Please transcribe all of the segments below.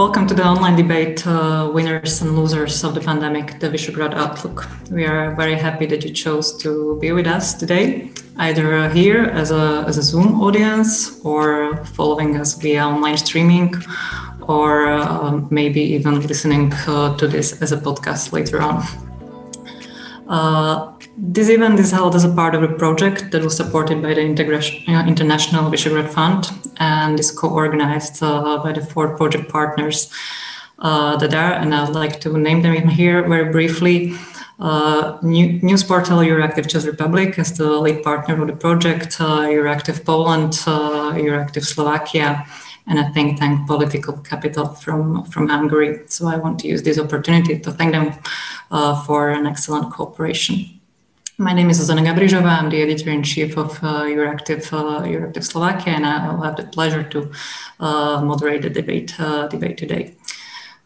Welcome to the online debate, uh, winners and losers of the pandemic, the Visegrad Outlook. We are very happy that you chose to be with us today, either here as a, as a Zoom audience or following us via online streaming, or uh, maybe even listening uh, to this as a podcast later on. This event is held as a part of a project that was supported by the uh, International Visegrad Fund and is co-organized uh, by the four project partners uh, that are, and I'd like to name them here very briefly. Uh, New, news portal Euractiv Czech Republic as the lead partner of the project, uh, Poland, uh, Slovakia, and a think tank political capital from, from Hungary. So I want to use this opportunity to thank them uh, for an excellent cooperation. My name is Zuzana Gabrizova. I'm the editor in chief of uh, uh, Slovakia, and I will have the pleasure to uh, moderate the debate uh, debate today.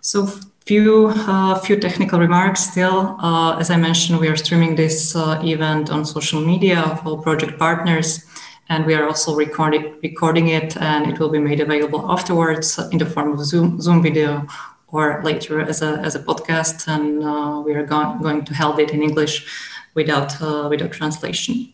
So, few uh, few technical remarks. Still, uh, as I mentioned, we are streaming this uh, event on social media of all project partners, and we are also recording recording it, and it will be made available afterwards in the form of Zoom Zoom video or later as a as a podcast. And we are going going to hold it in English without, uh, without translation.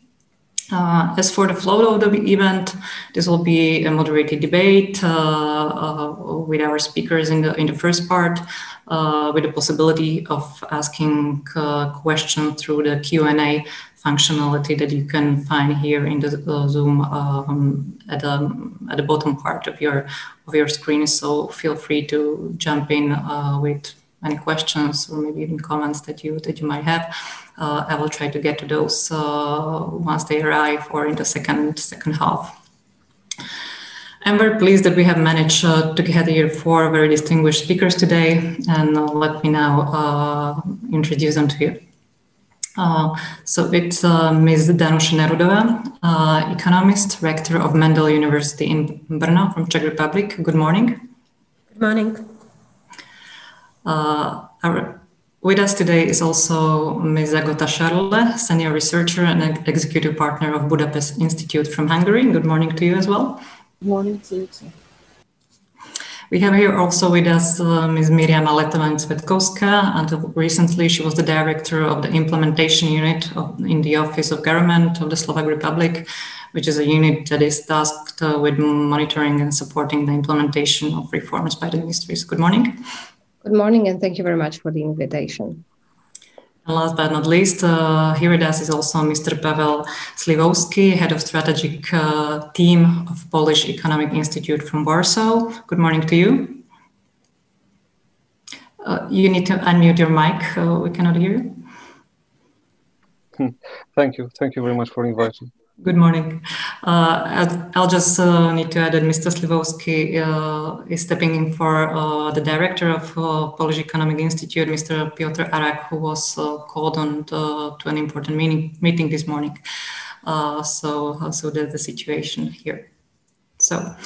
Uh, as for the flow of the event, this will be a moderated debate uh, uh, with our speakers in the in the first part, uh, with the possibility of asking uh, questions through the Q and A functionality that you can find here in the Zoom um, at the at the bottom part of your of your screen. So feel free to jump in with any questions or maybe even comments that you that you might have. Uh, I will try to get to those uh, once they arrive or in the second second half. I'm very pleased that we have managed uh, to get here four very distinguished speakers today, and uh, let me now uh, introduce them to you. Uh, so it's Ms. Danuše Nerudová, economist, rector of Mendel University in Brno from Czech Republic. Good morning. Good morning. Uh, our, with us today is also Ms. Agota Scharle, senior researcher and executive partner of Budapest Institute from Hungary. Good morning to you as well. Good morning to you too. We have here also with us uh, Ms. Miriam Letova Until recently, she was the director of the implementation unit of, in the Office of Government of the Slovak Republic, which is a unit that is tasked uh, with monitoring and supporting the implementation of reforms by the ministries. Good morning. Good morning, and thank you very much for the invitation. And last but not least, uh, here with us is also Mr. Pavel Sliwowski, head of strategic uh, team of Polish Economic Institute from Warsaw. Good morning to you. Uh, you need to unmute your mic. Uh, we cannot hear you. Thank you. Thank you very much for inviting. Good morning. Uh, I'll, just uh, need to add that Mr. Sliwowski uh, is stepping in for uh, the director of uh, Polish Economic Institute, Mr. Piotr Arak, who was uh, called on to, to, an important meeting, meeting this morning. so, so that's the situation here. So.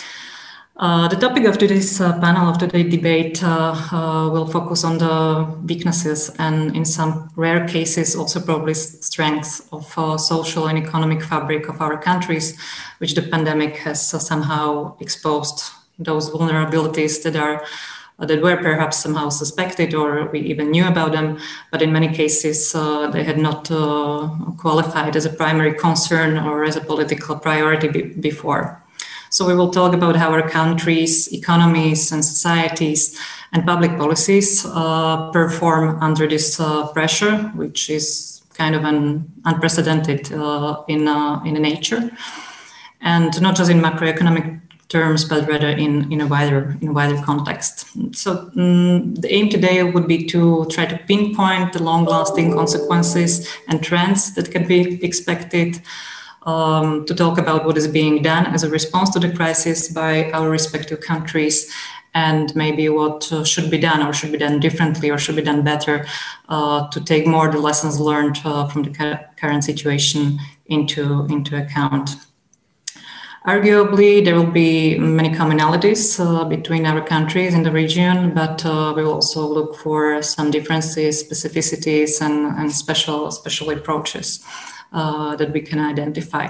Uh, the topic of today's uh, panel, of today's debate, uh, uh, will focus on the weaknesses and, in some rare cases, also probably strengths of uh, social and economic fabric of our countries, which the pandemic has somehow exposed. Those vulnerabilities that are that were perhaps somehow suspected or we even knew about them, but in many cases they had not qualified as a primary concern or as a political priority be- before. So we will talk about how our countries, economies, and societies and public policies uh, perform under this uh, pressure, which is kind of an unprecedented uh, in uh, in nature, and not just in macroeconomic terms, but rather in, in a wider in a wider context. So um, the aim today would be to try to pinpoint the long-lasting consequences and trends that can be expected um, to talk about what is being done as a response to the crisis by our respective countries and maybe what uh, should be done or should be done differently or should be done better uh, to take more the lessons learned uh, from the current situation into, into account. Arguably, there will be many commonalities uh, between our countries in the region, but uh, we will also look for some differences, specificities, and, and special special approaches that we can identify.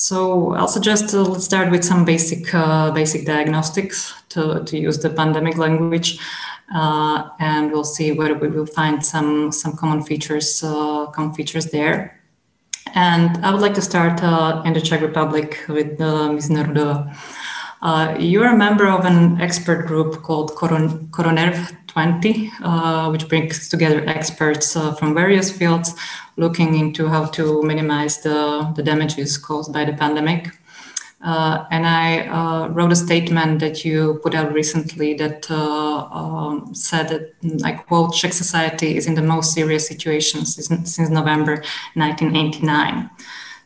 So I'll suggest uh, let's start with some basic uh, basic diagnostics to, to use the pandemic language, uh, and we'll see whether we will find some some common features uh, common features there. And I would like to start uh, in the Czech Republic with uh, Ms. Nerudova. Uh, you're a member of an expert group called Coron- KoroNERV 20, uh, which brings together experts uh, from various fields looking into how to minimize the, the damages caused by the pandemic. Uh, and I uh, wrote a statement that you put out recently that uh, um, said that, I quote, Czech society is in the most serious situation since, since November 1989.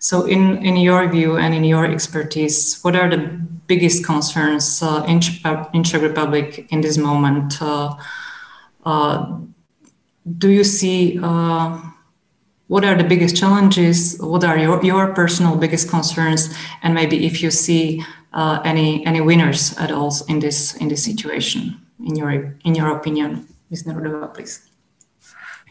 So, in, in your view and in your expertise, what are the biggest concerns uh, in, in Czech Republic in this moment? Uh, uh, do you see what are the biggest challenges? What are your, your personal biggest concerns? And maybe if you see any any winners at all in this in this situation, in your in your opinion, Ms. Nerudova, please.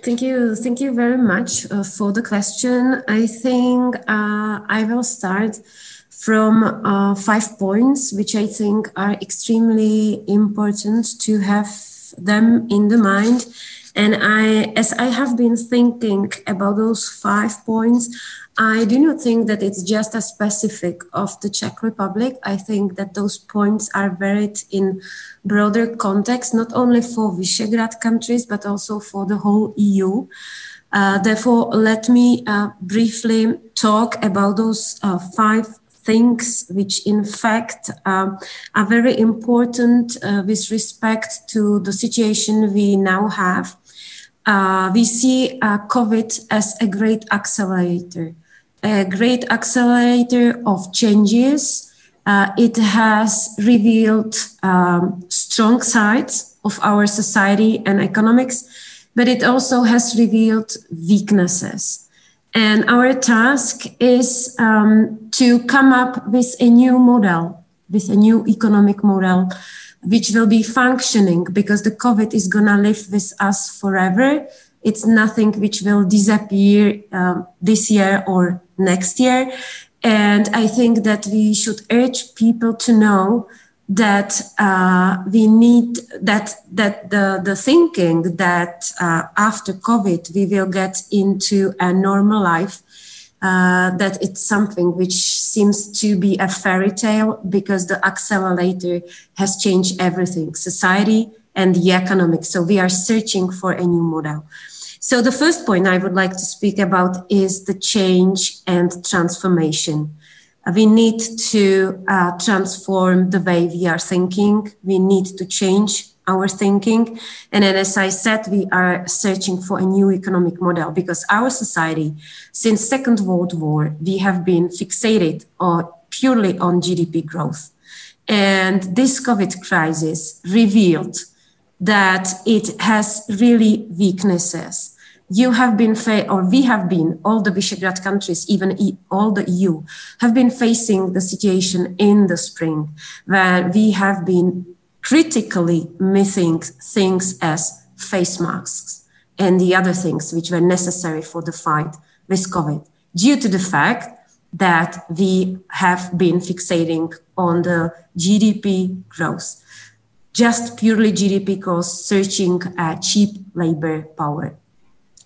Thank you. Thank you very much uh, for the question. I think uh, I will start from uh, five points, which I think are extremely important to have them in the mind. And I, as I have been thinking about those five points, I do not think that it's just a specific of the Czech Republic. I think that those points are varied in broader context, not only for Visegrad countries, but also for the whole EU. Uh, therefore, let me uh, briefly talk about those uh, five things which in fact um, are very important uh, with respect to the situation we now have. Uh, we see uh, COVID as a great accelerator a great accelerator of changes. Uh, it has revealed um, strong sides of our society and economics, but it also has revealed weaknesses. And our task is um, to come up with a new model, with a new economic model, which will be functioning because the COVID is going to live with us forever. It's nothing which will disappear um, this year or next year. And I think that we should urge people to know that uh, we need that that the the thinking that uh, after COVID we will get into a normal life. Uh, that it's something which seems to be a fairy tale because the accelerator has changed everything, society and the economics. So we are searching for a new model. So the first point I would like to speak about is the change and transformation. We need to uh, transform the way we are thinking. We need to change our thinking. And then, as I said, we are searching for a new economic model because our society, since Second World War, we have been fixated on purely on GDP growth. And this COVID crisis revealed that it has really weaknesses you have been, fa- or we have been, all the Visegrad countries, even e- all the EU, have been facing the situation in the spring where we have been critically missing things as face masks and the other things which were necessary for the fight with COVID due to the fact that we have been fixating on the GDP growth, just purely GDP growth, searching at cheap labor power.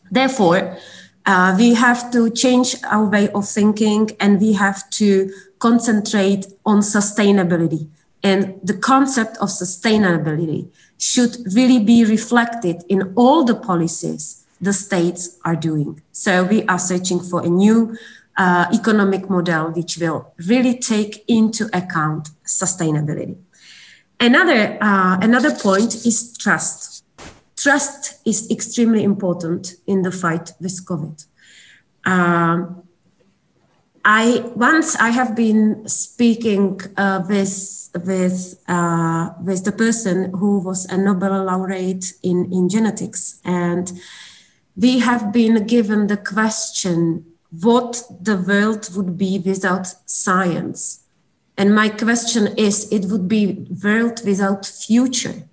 Therefore, uh, we have to change our way of thinking and we have to concentrate on sustainability. And the concept of sustainability should really be reflected in all the policies the states are doing. So we are searching for a new uh, economic model which will really take into account sustainability. Another, uh, another point is trust trust is extremely important in the fight with COVID. Um, I once I have been speaking uh, with with uh, with the person who was a Nobel laureate in in genetics, and we have been given the question what the world would be without science. And my question is, it would be world without future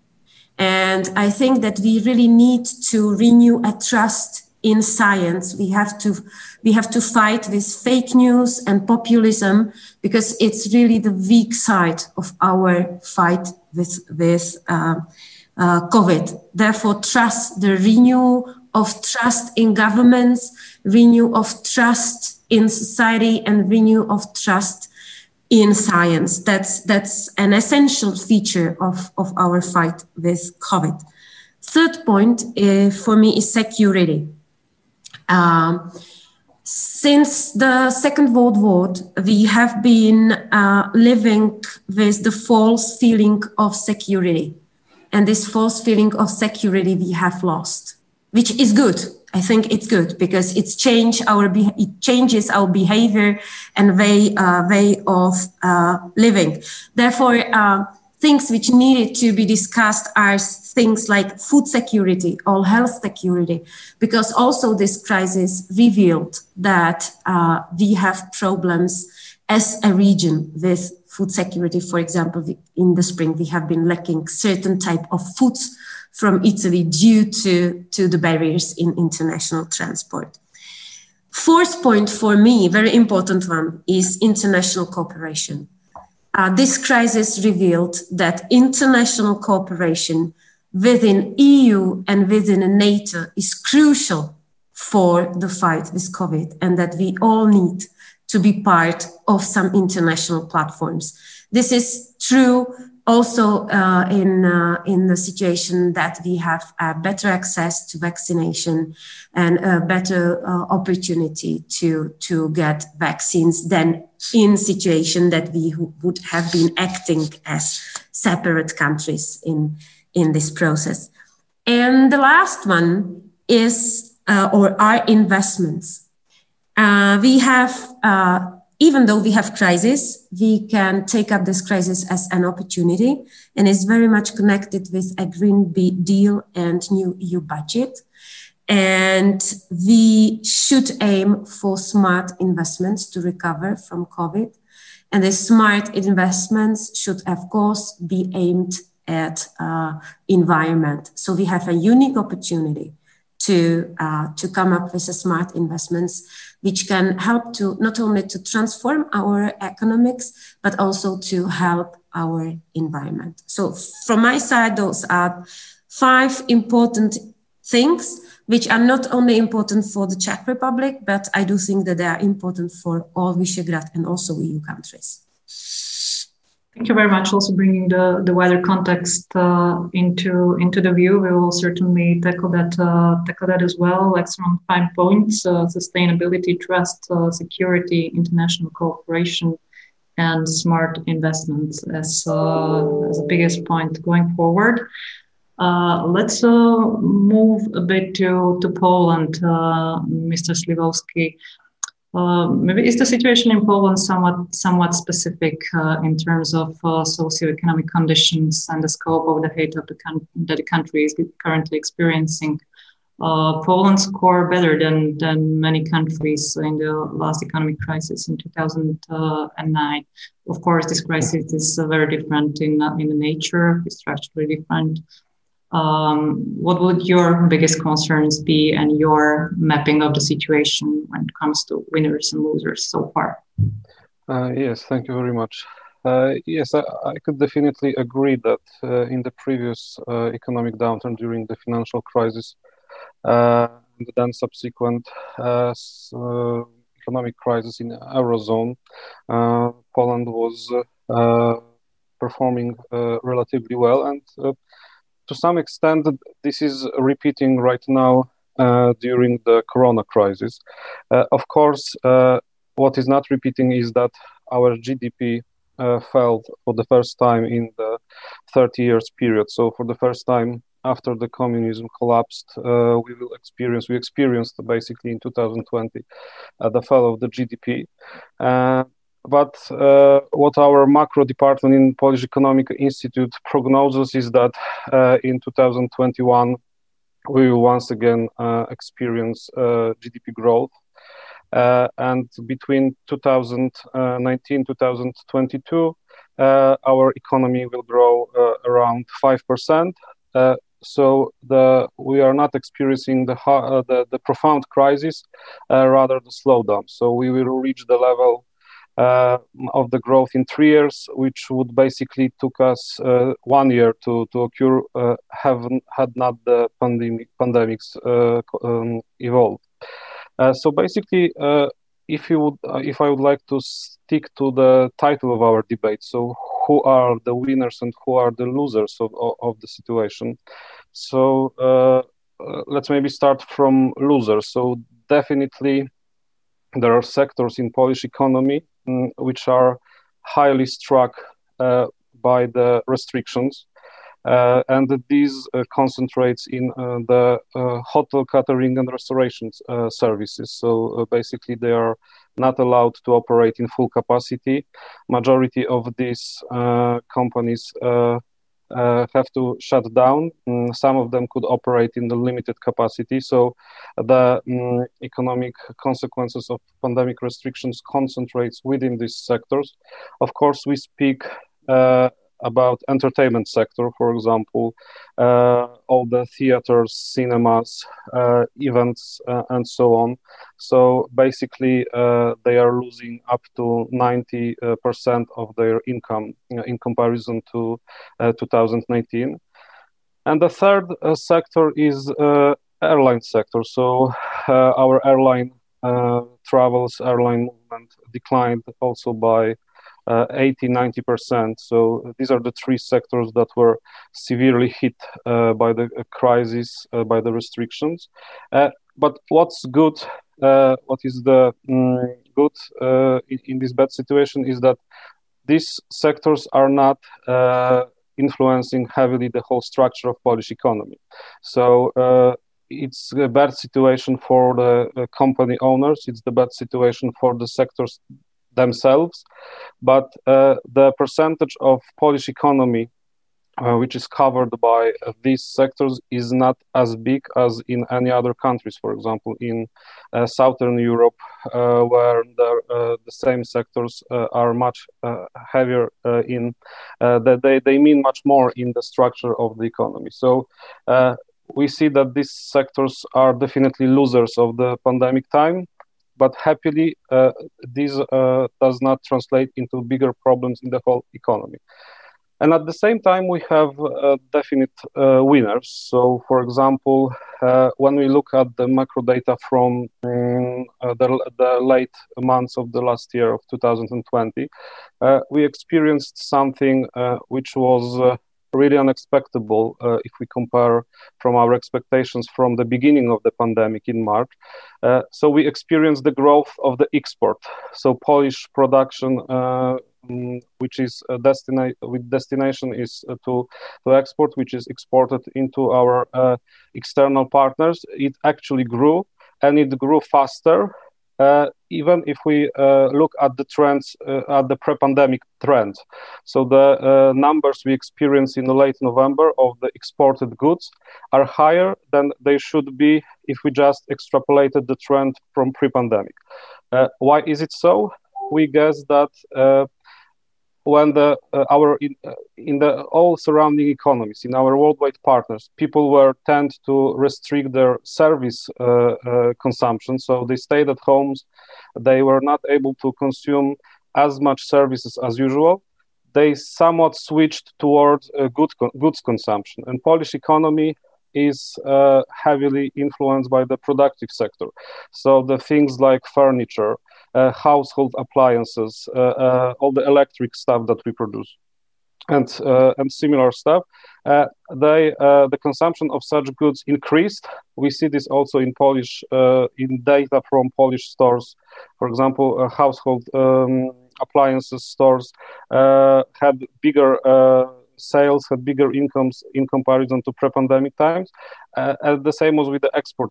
and I think that we really need to renew a trust in science. We have to we have to fight this fake news and populism because it's really the weak side of our fight with with uh, uh, COVID. Therefore, trust the renewal of trust in governments, renew of trust in society, and renew of trust in science. That's that's an essential feature of, of our fight with COVID. Third point uh, for me is security. Um, since the Second World War, we have been uh, living with the false feeling of security. And this false feeling of security we have lost, which is good. I think it's good because it's change our it changes our behavior and way uh, way of uh, living. Therefore, uh, things which needed to be discussed are things like food security or health security, because also this crisis revealed that uh, we have problems as a region with food security. For example, in the spring, we have been lacking certain type of foods from Italy due to, to the barriers in international transport. Fourth point for me, very important one, is international cooperation. Uh, this crisis revealed that international cooperation within EU and within NATO is crucial for the fight with COVID and that we all need to be part of some international platforms. This is true also uh, in uh, in the situation that we have uh, better access to vaccination and a better uh, opportunity to to get vaccines than in situation that we would have been acting as separate countries in in this process and the last one is uh, or are investments uh, we have even though we have crisis, we can take up this crisis as an opportunity and is very much connected with a Green Deal and new EU budget. And we should aim for smart investments to recover from COVID. And the smart investments should, of course, be aimed at uh, environment. So we have a unique opportunity to, uh, to come up with smart investments which can help to not only to transform our economics but also to help our environment so from my side those are five important things which are not only important for the czech republic but i do think that they are important for all visegrad and also eu countries Thank you very much. Also bringing the, the wider context uh, into into the view. We will certainly tackle that uh, tackle that as well. Some five points: uh, sustainability, trust, uh, security, international cooperation, and smart investments as uh, as the biggest point going forward. Uh, let's move a bit to to Poland, Mr. Sliwowski. Uh, maybe is the situation in Poland somewhat somewhat specific uh, in terms of uh, socioeconomic conditions and the scope of the hate the that the country is currently experiencing? Uh, Poland scored better than than many countries in the last economic crisis in 2009. Of course, this crisis is uh, very different in uh, in the nature, it's structurally different. Um, what would your biggest concerns be and your mapping of the situation when it comes to winners and losers so far? Uh, yes, thank you very much. Uh, yes, I, I, could definitely agree that uh, in the previous uh, economic downturn during the financial crisis uh, and then subsequent uh, economic crisis in eurozone, Poland was performing relatively well and to some extent, this is repeating right now uh, during the corona crisis. Uh, of course, uh, what is not repeating is that our GDP uh, fell for the first time in the 30 years period. So, for the first time after the communism collapsed, uh, we will experience, we experienced basically in 2020 uh, the fall of the GDP. But uh, what our macro department in Polish Economic Institute prognoses is that uh, in 2021 we will once again uh, experience uh, GDP growth. Uh, and between 2019 2022, uh, our economy will grow around 5%. So the we are not experiencing the the, the, profound crisis, rather the slowdown. So we will reach the level uh, of the growth in three years, which would basically took us uh, one year to to occur. Uh, have had not the pandemic pandemics um, evolved. so basically, if you would, if I would like to stick to the title of our debate, so who are the winners and who are the losers of, of, of the situation. So uh, uh, let's maybe start from losers. So definitely there are sectors in Polish economy Mm, which are highly struck uh, by the restrictions. Uh, and this uh, concentrates in uh, the uh, hotel catering and restoration uh, services. So basically, they are not allowed to operate in full capacity. Majority of these companies uh, have to shut down. Mm, some of them could operate in the limited capacity. So the um, economic consequences of pandemic restrictions concentrates within these sectors. Of course, we speak uh, about entertainment sector, for example, uh, all the theaters, cinemas, uh, events, uh, and so on. So basically, uh, they are losing up to 90% uh, of their income uh, in comparison to 2019. And the third sector is airline sector. So our airline travels, airline movement declined also by uh, 80 90%. So these are the three sectors that were severely hit uh, by the crisis, uh, by the restrictions. Uh, but what's good, uh, what is the mm, good uh, in, in, this bad situation is that these sectors are not influencing heavily the whole structure of Polish economy. So it's a bad situation for the company owners. It's the bad situation for the sectors themselves, but uh, the percentage of Polish economy uh, which is covered by uh, these sectors is not as big as in any other countries. For example, in uh, Southern Europe, uh, where the, uh, the same sectors are much heavier in that they, they mean much more in the structure of the economy. So we see that these sectors are definitely losers of the pandemic time but happily, uh, this uh, does not translate into bigger problems in the whole economy. And at the same time, we have uh, definite uh, winners. So, for example, uh, when we look at the macro data from um, the, the, late months of the last year of 2020, we experienced something which was really unexpected uh, if we compare from our expectations from the beginning of the pandemic in March. Uh, so we experienced the growth of the export. So Polish production. Uh, mm, which is uh, destina- with destination is uh, to to export, which is exported into our uh, external partners. It actually grew, and it grew faster even if we uh, look at the trends, uh, at the pre-pandemic trend. So the uh, numbers we experience in late November of the exported goods are higher than they should be if we just extrapolated the trend from pre-pandemic. Uh, why is it so? We guess that uh, when the uh, our in, uh, in, the all surrounding economies in our worldwide partners people were tend to restrict their service uh, uh, consumption. So they stayed at homes. They were not able to consume as much services as usual. They somewhat switched towards uh, good goods consumption. And polish economy is uh, heavily influenced by the productive sector. So the things like furniture household appliances, uh, uh, all the electric stuff that we produce and uh, and similar stuff. Uh, they uh, the consumption of such goods increased. We see this also in Polish in data from Polish stores. For example, household um, appliances stores had bigger. Sales had bigger incomes in comparison to pre-pandemic times, and the same was with the export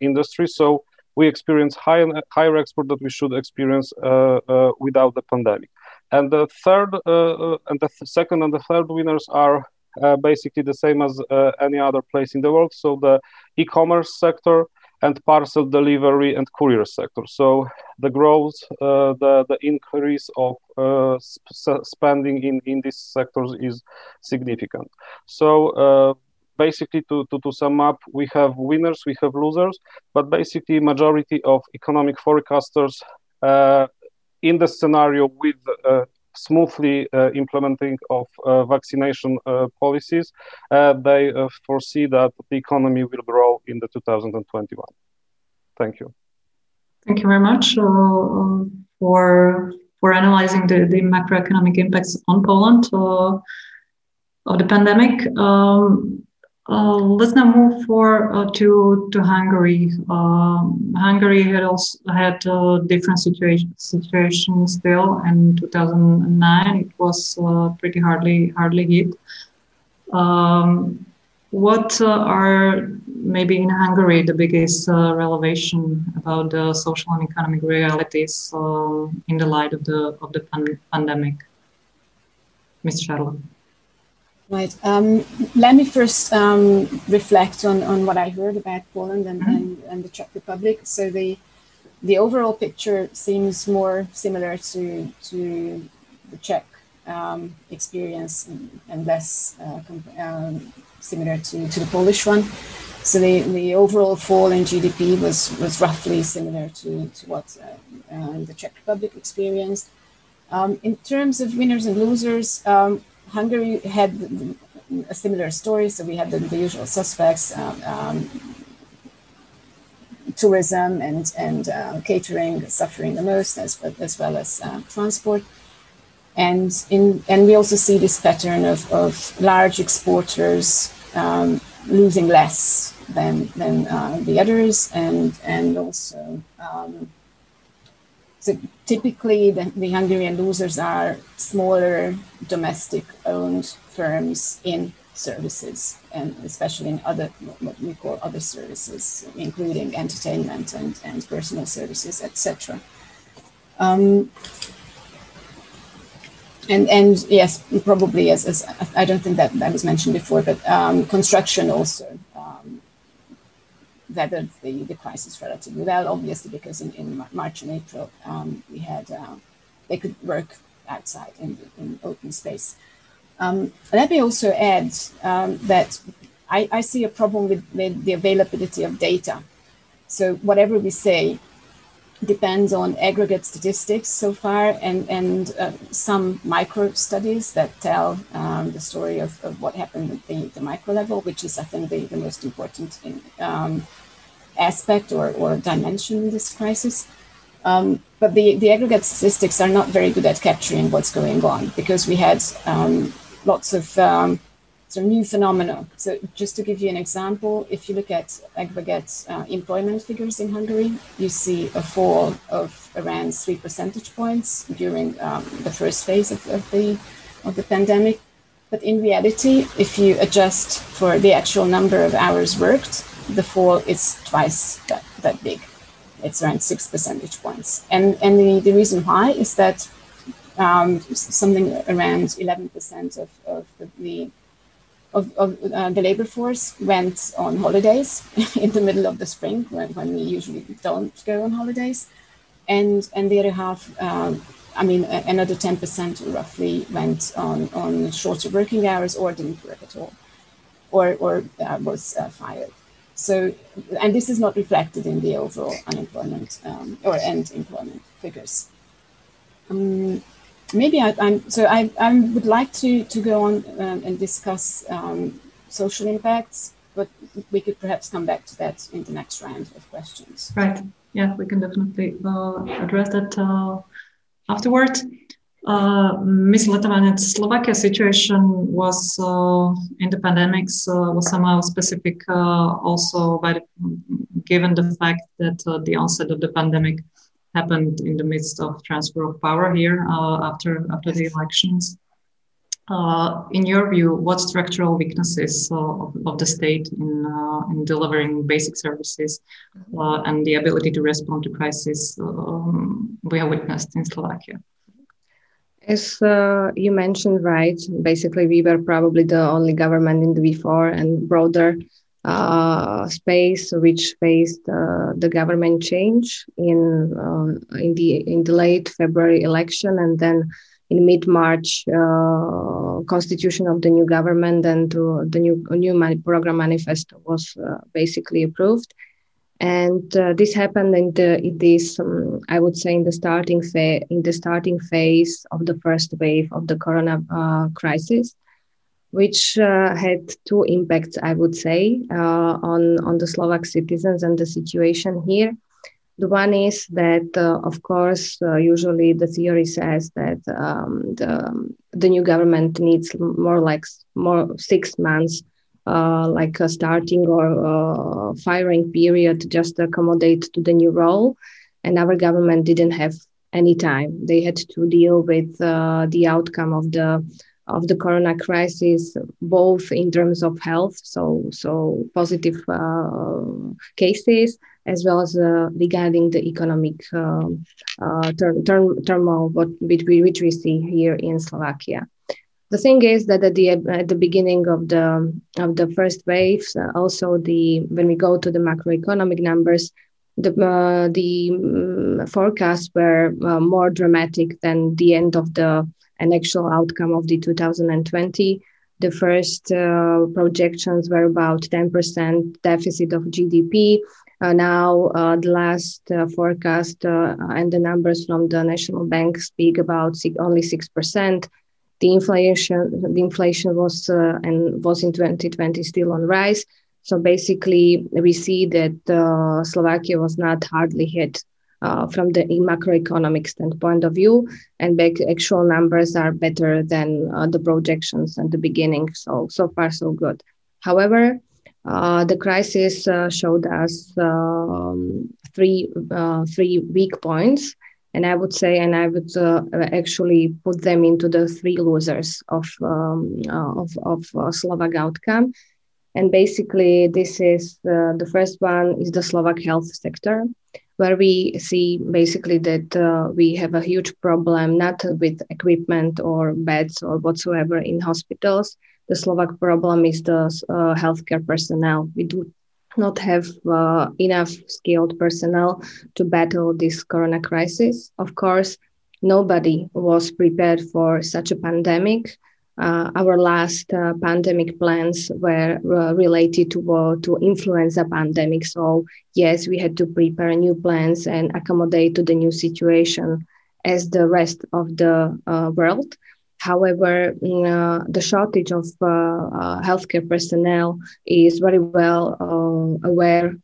industry. So we experience high, higher export that we should experience uh, uh, without the pandemic. And the third, uh, and the th- second and the third winners are basically the same as any other place in the world. So the e-commerce sector, and parcel delivery and courier sector. So the growth, uh, the the increase of uh, sp- spending in in these sectors is significant. So uh, basically, to, to, to sum up, we have winners, we have losers, but basically, majority of economic forecasters uh, in the scenario with uh, smoothly uh, implementing of uh, vaccination uh, policies, uh, they foresee that the economy will grow in the 2021. Thank you. Thank you very much for for analyzing the, the macroeconomic impacts on Poland of the pandemic. Um, uh, let's now move for uh, to to Hungary. Um, Hungary had also had a different situation situation still. In 2009, it was uh, pretty hardly hardly hit. Um, what uh, are maybe in Hungary the biggest uh, revelation about the social and economic realities in the light of the of the pan- pandemic, Mr. Scharle? Right. Um, let me first um, reflect on, on what I heard about Poland and, mm-hmm. and, and, the Czech Republic. So the the overall picture seems more similar to to the Czech um, experience and, and less uh, um, similar to, to the Polish one. So the, the overall fall in GDP was, was roughly similar to, to what uh, uh, the Czech Republic experienced. Um, in terms of winners and losers, um, Hungary had a similar story. So we had the, the usual suspects, um, um, tourism and, and uh, catering suffering the most, as, as well as uh, transport. And, in, and we also see this pattern of, of large exporters um, losing less than, than uh, the others, and, and also um, so typically, the, the Hungarian losers are smaller domestic owned firms in services, and especially in other what we call other services, including entertainment and, and personal services, etc. Um, and and yes, probably as, as I don't think that that was mentioned before, but um, construction also weathered the, the crisis relatively well, obviously, because in, in March and April um, we had, uh, they could work outside in, in open space. Um, let me also add um, that I, I, see a problem with, with the availability of data. So whatever we say, depends on aggregate statistics so far and, and uh, some micro studies that tell um, the story of, of, what happened at the, the micro level, which is, I think, the, the most important in, um, aspect or, or dimension in this crisis. Um, but the, the aggregate statistics are not very good at capturing what's going on because we had um, lots of of new phenomena. So just to give you an example, if you look at aggregate uh, employment figures in Hungary, you see a fall of around three percentage points during um, the first phase of, of, the, of the pandemic. But in reality, if you adjust for the actual number of hours worked, the fall is twice that, that big. It's around six percentage points. And, and the, the reason why is that um, something around 11% of, of the, of, of uh, the labor force went on holidays in the middle of the spring when, when we usually don't go on holidays. And, and the other half, um, I mean, another 10% roughly went on, on shorter working hours or didn't work at all or, or uh, was uh, fired. So, and this is not reflected in the overall unemployment um, or end employment figures. Um, maybe I, am so I, I would like to, to go on um, and discuss um, social impacts, but we could perhaps come back to that in the next round of questions. Right. Yeah, we can definitely uh, address that uh, afterward. Uh, Ms. Letovanec, Slovakia situation was uh, in the pandemics uh, was somehow specific uh, also by the, given the fact that uh, the onset of the pandemic happened in the midst of transfer of power here uh, after after the elections. in your view, what structural weaknesses of, of, the state in in delivering basic services and the ability to respond to crisis um, we have witnessed in Slovakia? As uh, you mentioned, right, basically we were probably the only government in the V4 and broader uh, space which faced uh, the government change in uh, in the in the late February election, and then in mid March uh, constitution of the new government and the new new program manifesto was uh, basically approved. And uh, this happened in the in this um, I would say in the starting phase in the starting phase of the first wave of the corona uh, crisis, which uh, had two impacts I would say on on the Slovak citizens and the situation here the one is that, uh, of course, uh, usually the theory says that um, the, the new government needs more like more six months, uh, like a starting or uh, firing period, just to accommodate to the new role. And our government didn't have any time. They had to deal with uh, the outcome of the of the corona crisis, both in terms of health, so so positive uh, cases, as well as uh, regarding the economic um, uh, turmoil what, which, we, see here in Slovakia. The thing is that at the at the beginning of the of the first waves, uh, also the when we go to the macroeconomic numbers, the uh, the um, forecasts were uh, more dramatic than the end of the an actual outcome of the 2020. The first uh, projections were about 10% deficit of GDP. Uh, now, uh, the last uh, forecast uh, and the numbers from the National Bank speak about six, only 6%. The inflation, the inflation was uh, and was in 2020 still on rise. So basically, we see that Slovakia was not hardly hit uh, from the macroeconomic standpoint of view, and back actual numbers are better than uh, the projections at the beginning. So so far so good. However, uh, the crisis uh, showed us um, three uh, three weak points, and I would say, and I would uh, actually put them into the three losers of um, of, of Slovak outcome. And basically, this is the first one is the Slovak health sector where we see basically that uh, we have a huge problem not with equipment or beds or whatsoever in hospitals. The Slovak problem is the uh, healthcare personnel. We do not have uh, enough skilled personnel to battle this corona crisis. Of course, nobody was prepared for such a pandemic uh, our last uh, pandemic plans were uh, related to uh, to influenza pandemic. So yes, we had to prepare new plans and accommodate to the new situation as the rest of the uh, world. However, mm, uh, the shortage of healthcare personnel is very well aware.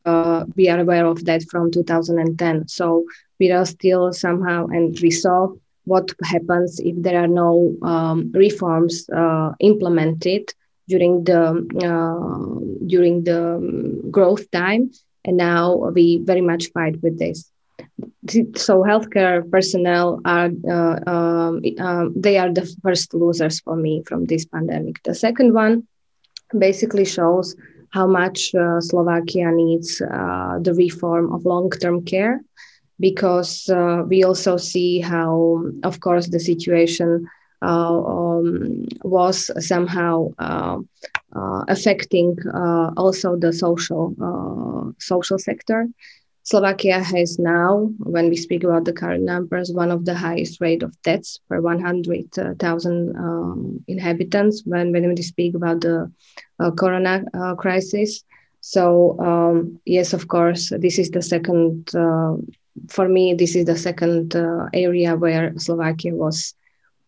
we are aware of that from 2010. So we are still somehow, and we saw what happens if there are no um, reforms uh, implemented during the uh, during the um, growth time. And now we very much fight with this. So healthcare personnel are uh, um, um, they are the first losers for me from this pandemic. The second one basically shows how much uh, slovakia needs uh, the reform of long-term care because uh, we also see how, of course, the situation uh, um, was somehow uh, uh affecting uh, also the social uh, social sector. Slovakia has now, when we speak about the current numbers, one of the highest rate of deaths per 100,000 um, inhabitants when, when we speak about the corona crisis. So um, yes, of course, this is the second for me, this is the second uh, area where Slovakia was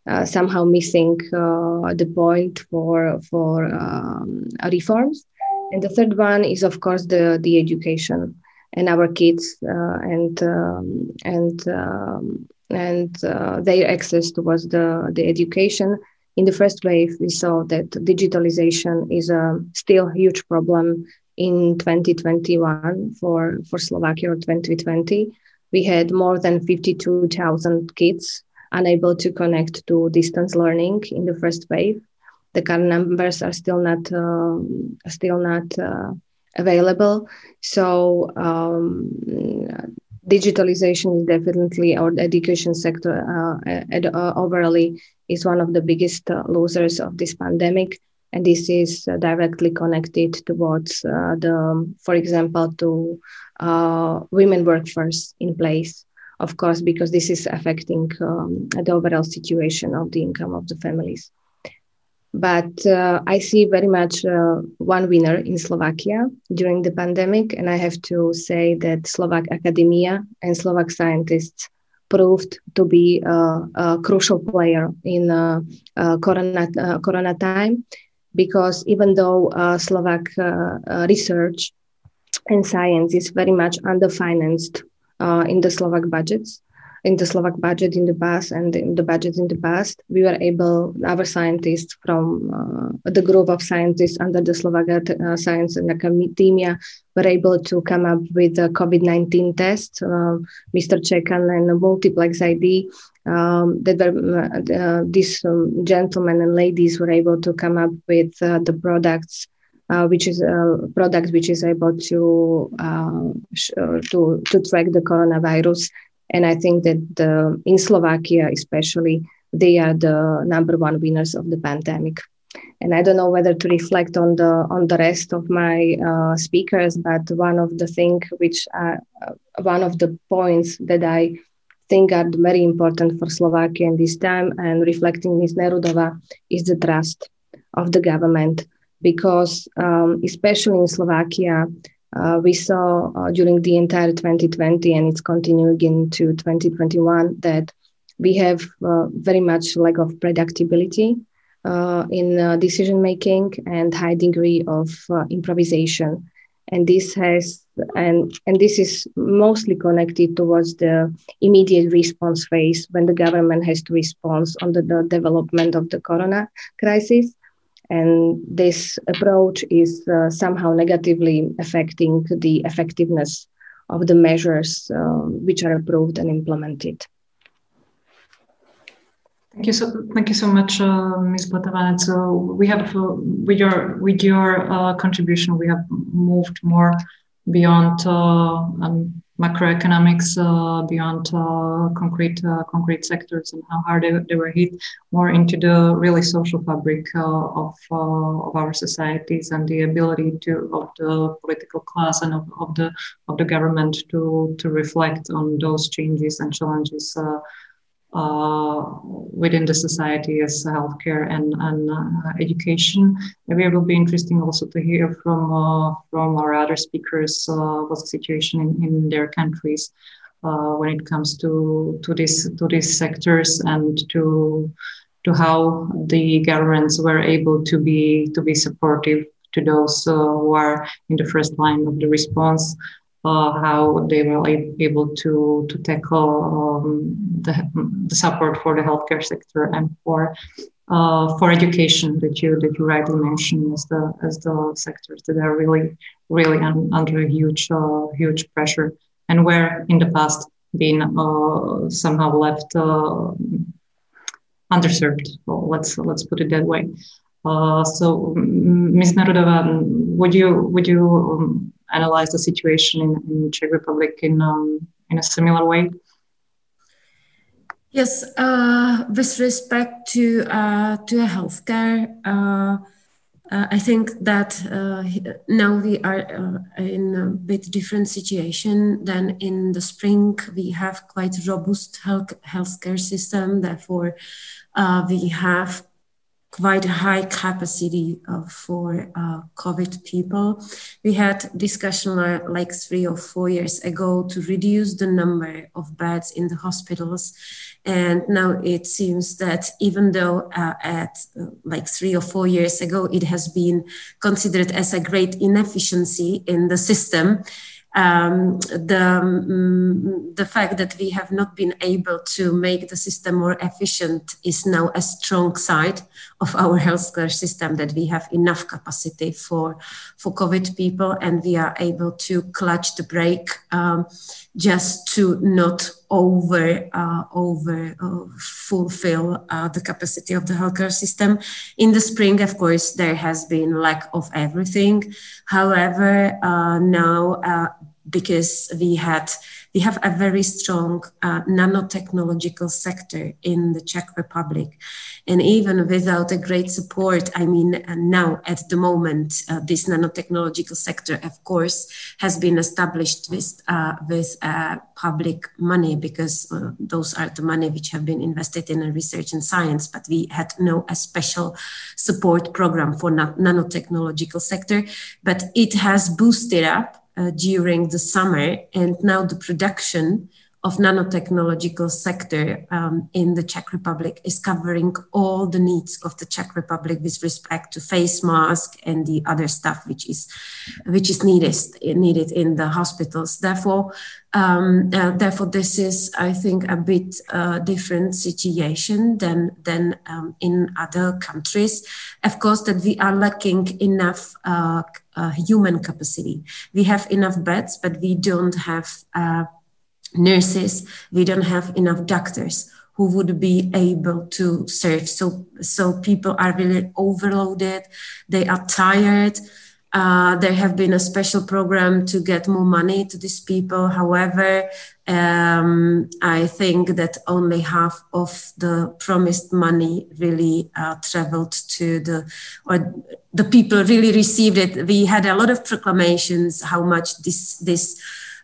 uh, somehow missing uh, the point for for um, reforms. And the third one is, of course, the the education and our kids uh, and um, and um, and uh, their access towards the the education. In the first wave, we saw that digitalization is a still huge problem in 2021 for for Slovakia or 2020 we had more than 52,000 kids unable to connect to distance learning in the first wave. The current numbers are still not uh, still not uh, available. So um, digitalization is definitely, or the education sector uh, uh overall is one of the biggest uh, losers of this pandemic. And this is uh, directly connected towards the, for example, to uh, women workforce in place of course, because this is affecting um, the overall situation of the income of the families. But uh, I see very much uh, one winner in Slovakia during the pandemic, and I have to say that Slovak academia and Slovak scientists proved to be a, a crucial player in uh, uh corona, uh, corona time because even though uh, Slovak uh, uh, research and science is very much underfinanced uh, in the Slovak budgets, in the Slovak budget in the past and in the budget in the past, we were able, our scientists from uh, the group of scientists under the Slovak uh, Science and Academia were able to come up with a COVID-19 test, uh, Mr. Chekan and multiplex ID. Um, that were, uh, these um, gentlemen and ladies were able to come up with uh, the products uh, which is a product which is able to uh, uh, to to track the coronavirus and I think that the, in Slovakia, especially, they are the number one winners of the pandemic. And I don't know whether to reflect on the on the rest of my uh, speakers, but one of the thing which are, uh, one of the points that I think are very important for Slovakia in this time, and reflecting Ms. Nerudova, is the trust of the government, because um, especially in Slovakia, uh, we saw uh, during the entire 2020 and it's continuing into 2021 that we have uh, very much lack of predictability uh, in uh, decision making and high degree of uh, improvisation. And this has and and this is mostly connected towards the immediate response phase when the government has to respond on the, the development of the corona crisis and this approach is uh, somehow negatively affecting the effectiveness of the measures uh, which are approved and implemented. Thank you so thank you so much, uh, Ms. Blatovanec. So we have uh, with your with your uh, contribution, we have moved more beyond uh, um, macroeconomics uh, beyond uh, concrete uh, concrete sectors and how hard they, they, were hit more into the really social fabric of, of our societies and the ability to of the political class and of, of the of the government to to reflect on those changes and challenges within the society as healthcare and, and uh, education. Maybe it will be interesting also to hear from uh, from our other speakers uh, what's the situation in, in their countries uh, when it comes to to this to these sectors and to to how the governments were able to be to be supportive to those uh, who are in the first line of the response uh, how they were able to to tackle um, the, the support for the healthcare sector and for uh, for education that you that you rightly mentioned as the as the sectors that are really really un, under a huge uh, huge pressure and where in the past been uh, somehow left uh, underserved. Well, let's let's put it that way. Uh, so, Ms. Nerudova, would you would you um, analyze the situation in, in Czech Republic in um, in a similar way? Yes, uh, with respect to uh, to healthcare, uh, uh I think that uh, now we are uh, in a bit different situation than in the spring. We have quite robust health healthcare system. Therefore, we have quite a high capacity uh, for uh, COVID people. We had discussion uh, like three or four years ago to reduce the number of beds in the hospitals. And now it seems that even though uh, at uh, like three or four years ago, it has been considered as a great inefficiency in the system, um, the, um, the fact that we have not been able to make the system more efficient is now a strong side of our healthcare system that we have enough capacity for, for COVID people and we are able to clutch the brake um, just to not over uh, over uh, fulfill uh, the capacity of the healthcare system. In the spring, of course, there has been lack of everything. However, uh, now uh, because we had we have a very strong uh, nanotechnological sector in the Czech Republic. And even without a great support, I mean, uh, now at the moment, uh, this nanotechnological sector, of course, has been established with, uh, with uh, public money because uh, those are the money which have been invested in research and science. But we had no a special support program for na- nanotechnological sector, but it has boosted up uh, during the summer, and now the production of nanotechnological sector um, in the Czech Republic is covering all the needs of the Czech Republic with respect to face mask and the other stuff which is which is needed needed in the hospitals. Therefore, um, uh, therefore, this is I think a bit uh, different situation than than um, in other countries. Of course, that we are lacking enough. Uh, uh human capacity. We have enough beds, but we don't have uh, nurses, we don't have enough doctors who would be able to serve. So, so people are really overloaded. They are tired. Uh, there have been a special program to get more money to these people. However, um, I think that only half of the promised money really uh, traveled to the, or the people really received it. We had a lot of proclamations how much this this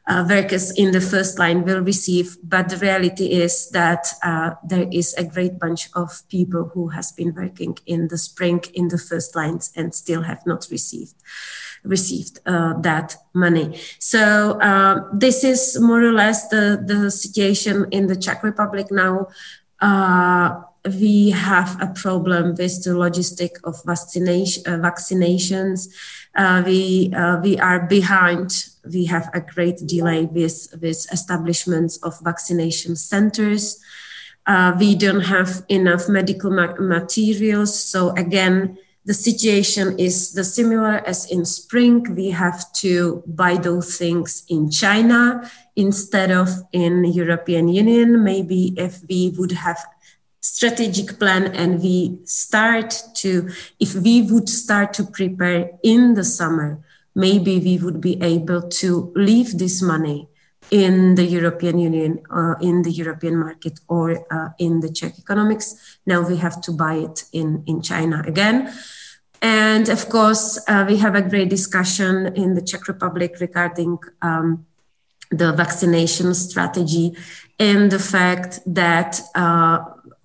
uh, workers in the first line will receive. But the reality is that uh, there is a great bunch of people who has been working in the spring in the first lines and still have not received received uh, that money. So uh, this is more or less the, the situation in the Czech Republic now. Uh, we have a problem with the logistic of vaccination, uh, vaccinations. Uh, we uh, we are behind. We have a great delay with with establishments of vaccination centers. Uh, we don't have enough medical ma- materials. So again, the situation is the similar as in spring. We have to buy those things in China instead of in European Union. Maybe if we would have strategic plan and we start to if we would start to prepare in the summer maybe we would be able to leave this money in the European Union, uh, in the European market, or uh, in the Czech economics. Now we have to buy it in, in China again. And of course, uh, we have a great discussion in the Czech Republic regarding um, the vaccination strategy and the fact that uh,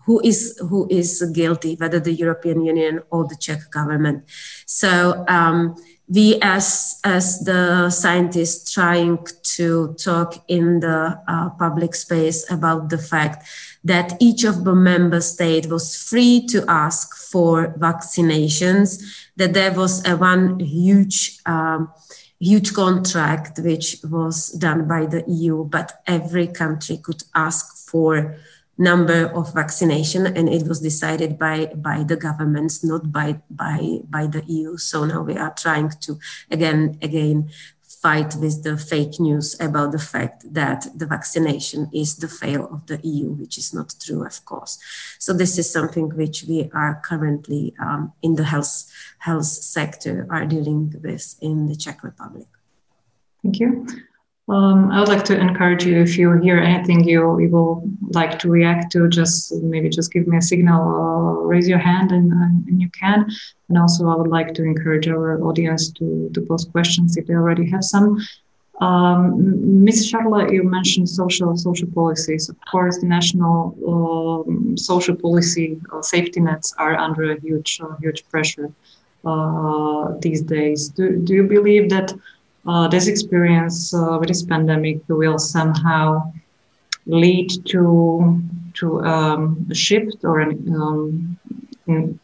who is who is guilty, whether the European Union or the Czech government. So um, we, as as the scientists, trying to talk in the uh, public space about the fact that each of the member state was free to ask for vaccinations. That there was a one huge. Um, huge contract which was done by the EU, but every country could ask for number of vaccination and it was decided by by the governments not by by by the eu so now we are trying to again again fight with the fake news about the fact that the vaccination is the fail of the eu which is not true of course. So this is something which we are currently um, in the health health sector are dealing with in the czech republic. Thank you um, I would like to encourage you if you hear anything you, you will like to react to, just maybe just give me a signal or raise your hand and, and you can. And also, I would like to encourage our audience to, to post questions if they already have some. Um, Ms. Scharle, you mentioned social social policies. Of course, the national um, social policy uh, safety nets are under a huge uh, huge pressure uh, these days. Do, do you believe that uh, this experience uh, with this pandemic will somehow lead to to um, a shift or an um,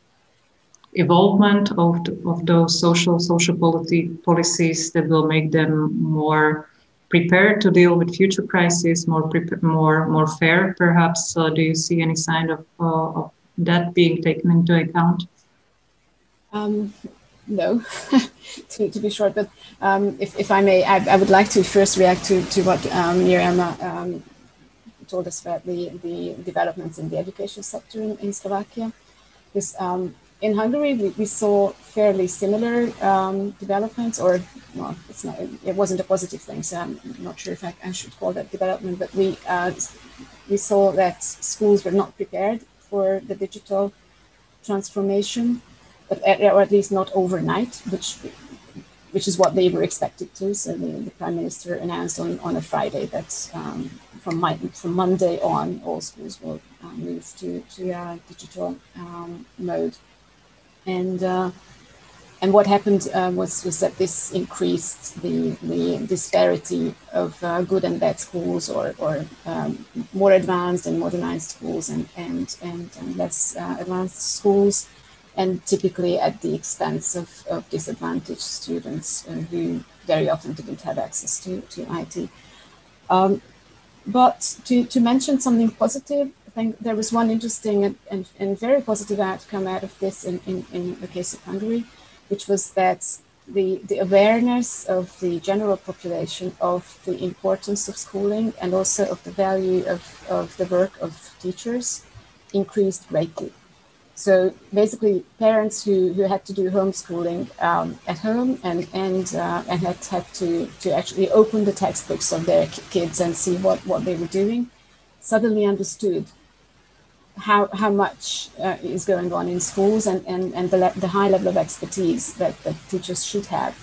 evolvement of, the, of those social social polity, policies that will make them more prepared to deal with future crises, more more more fair. Perhaps, uh, do you see any sign of, uh, of that being taken into account? Um, no, to, to be short. But um, if, if I may, I, I would like to first react to, to what um, Miriam um, told us about the, the developments in the education sector in, in Slovakia. Because um, in Hungary, we, we saw fairly similar um, developments, or well, it's not, it wasn't a positive thing, so I'm not sure if I, I should call that development, but we, uh, we saw that schools were not prepared for the digital transformation, or at least not overnight, which which is what they were expected to. So the, the prime minister announced on, on a Friday that um, from, my, from Monday on, all schools will uh, move to to a digital um, mode. And uh, and what happened uh, was was that this increased the the disparity of uh, good and bad schools, or or um, more advanced and modernized schools, and and and, and less uh, advanced schools and typically at the expense of, of disadvantaged students uh, who very often didn't have access to, to IT. Um, but to, to mention something positive, I think there was one interesting and, and, and very positive outcome out of this in, in, in the case of Hungary, which was that the, the awareness of the general population of the importance of schooling and also of the value of, of the work of teachers increased greatly. So basically, parents who, who had to do homeschooling um, at home and and uh, and had had to to actually open the textbooks of their kids and see what what they were doing, suddenly understood how how much uh, is going on in schools and and and the, the high level of expertise that, that teachers should have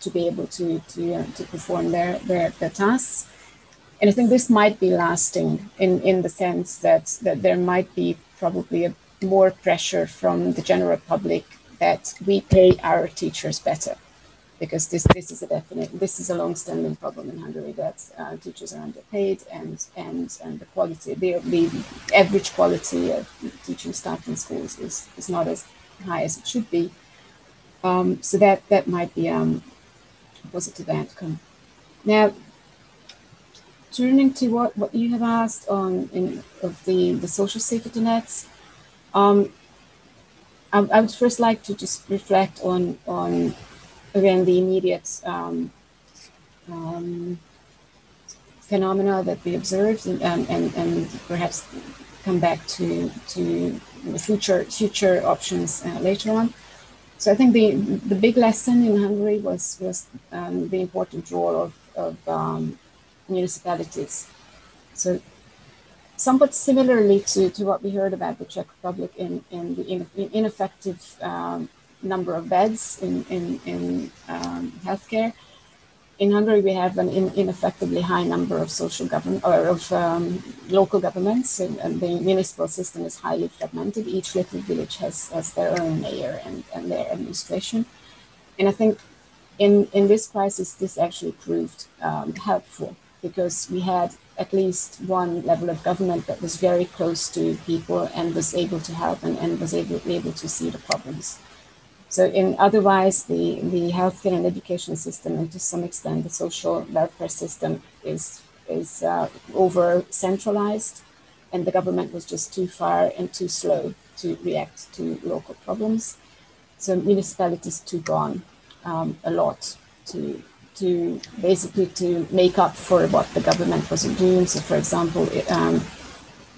to be able to to uh, to perform their, their their tasks. And I think this might be lasting in in the sense that that there might be probably a more pressure from the general public that we pay our teachers better. Because this, this is a definite this is a long-standing problem in Hungary that uh, teachers are underpaid and and and the quality the, the average quality of teaching staff in schools is, is not as high as it should be. Um, so that that might be um, a positive outcome. Now turning to what, what you have asked on in of the the social safety nets um, I, I, would first like to just reflect on, on again, the immediate um, um, phenomena that we observed and, and, and perhaps come back to, to future, future options uh, later on. So I think the, the big lesson in Hungary was, was um, the important role of, of um, municipalities. So somewhat similarly to, to what we heard about the Czech Republic in, in the in, in ineffective um, number of beds in, in, in um, healthcare. In Hungary, we have an in, ineffectively high number of social government or of um, local governments, and, and, the municipal system is highly fragmented. Each little village has, has their own mayor and, and their administration. And I think in, in this crisis, this actually proved um, helpful because we had at least one level of government that was very close to people and was able to help and, and was able, able to see the problems. So in otherwise the, the healthcare and education system and to some extent the social welfare system is, is uh, over centralized and the government was just too far and too slow to react to local problems. So municipalities took on um, a lot to to basically to make up for what the government wasn't doing. So, for example, um,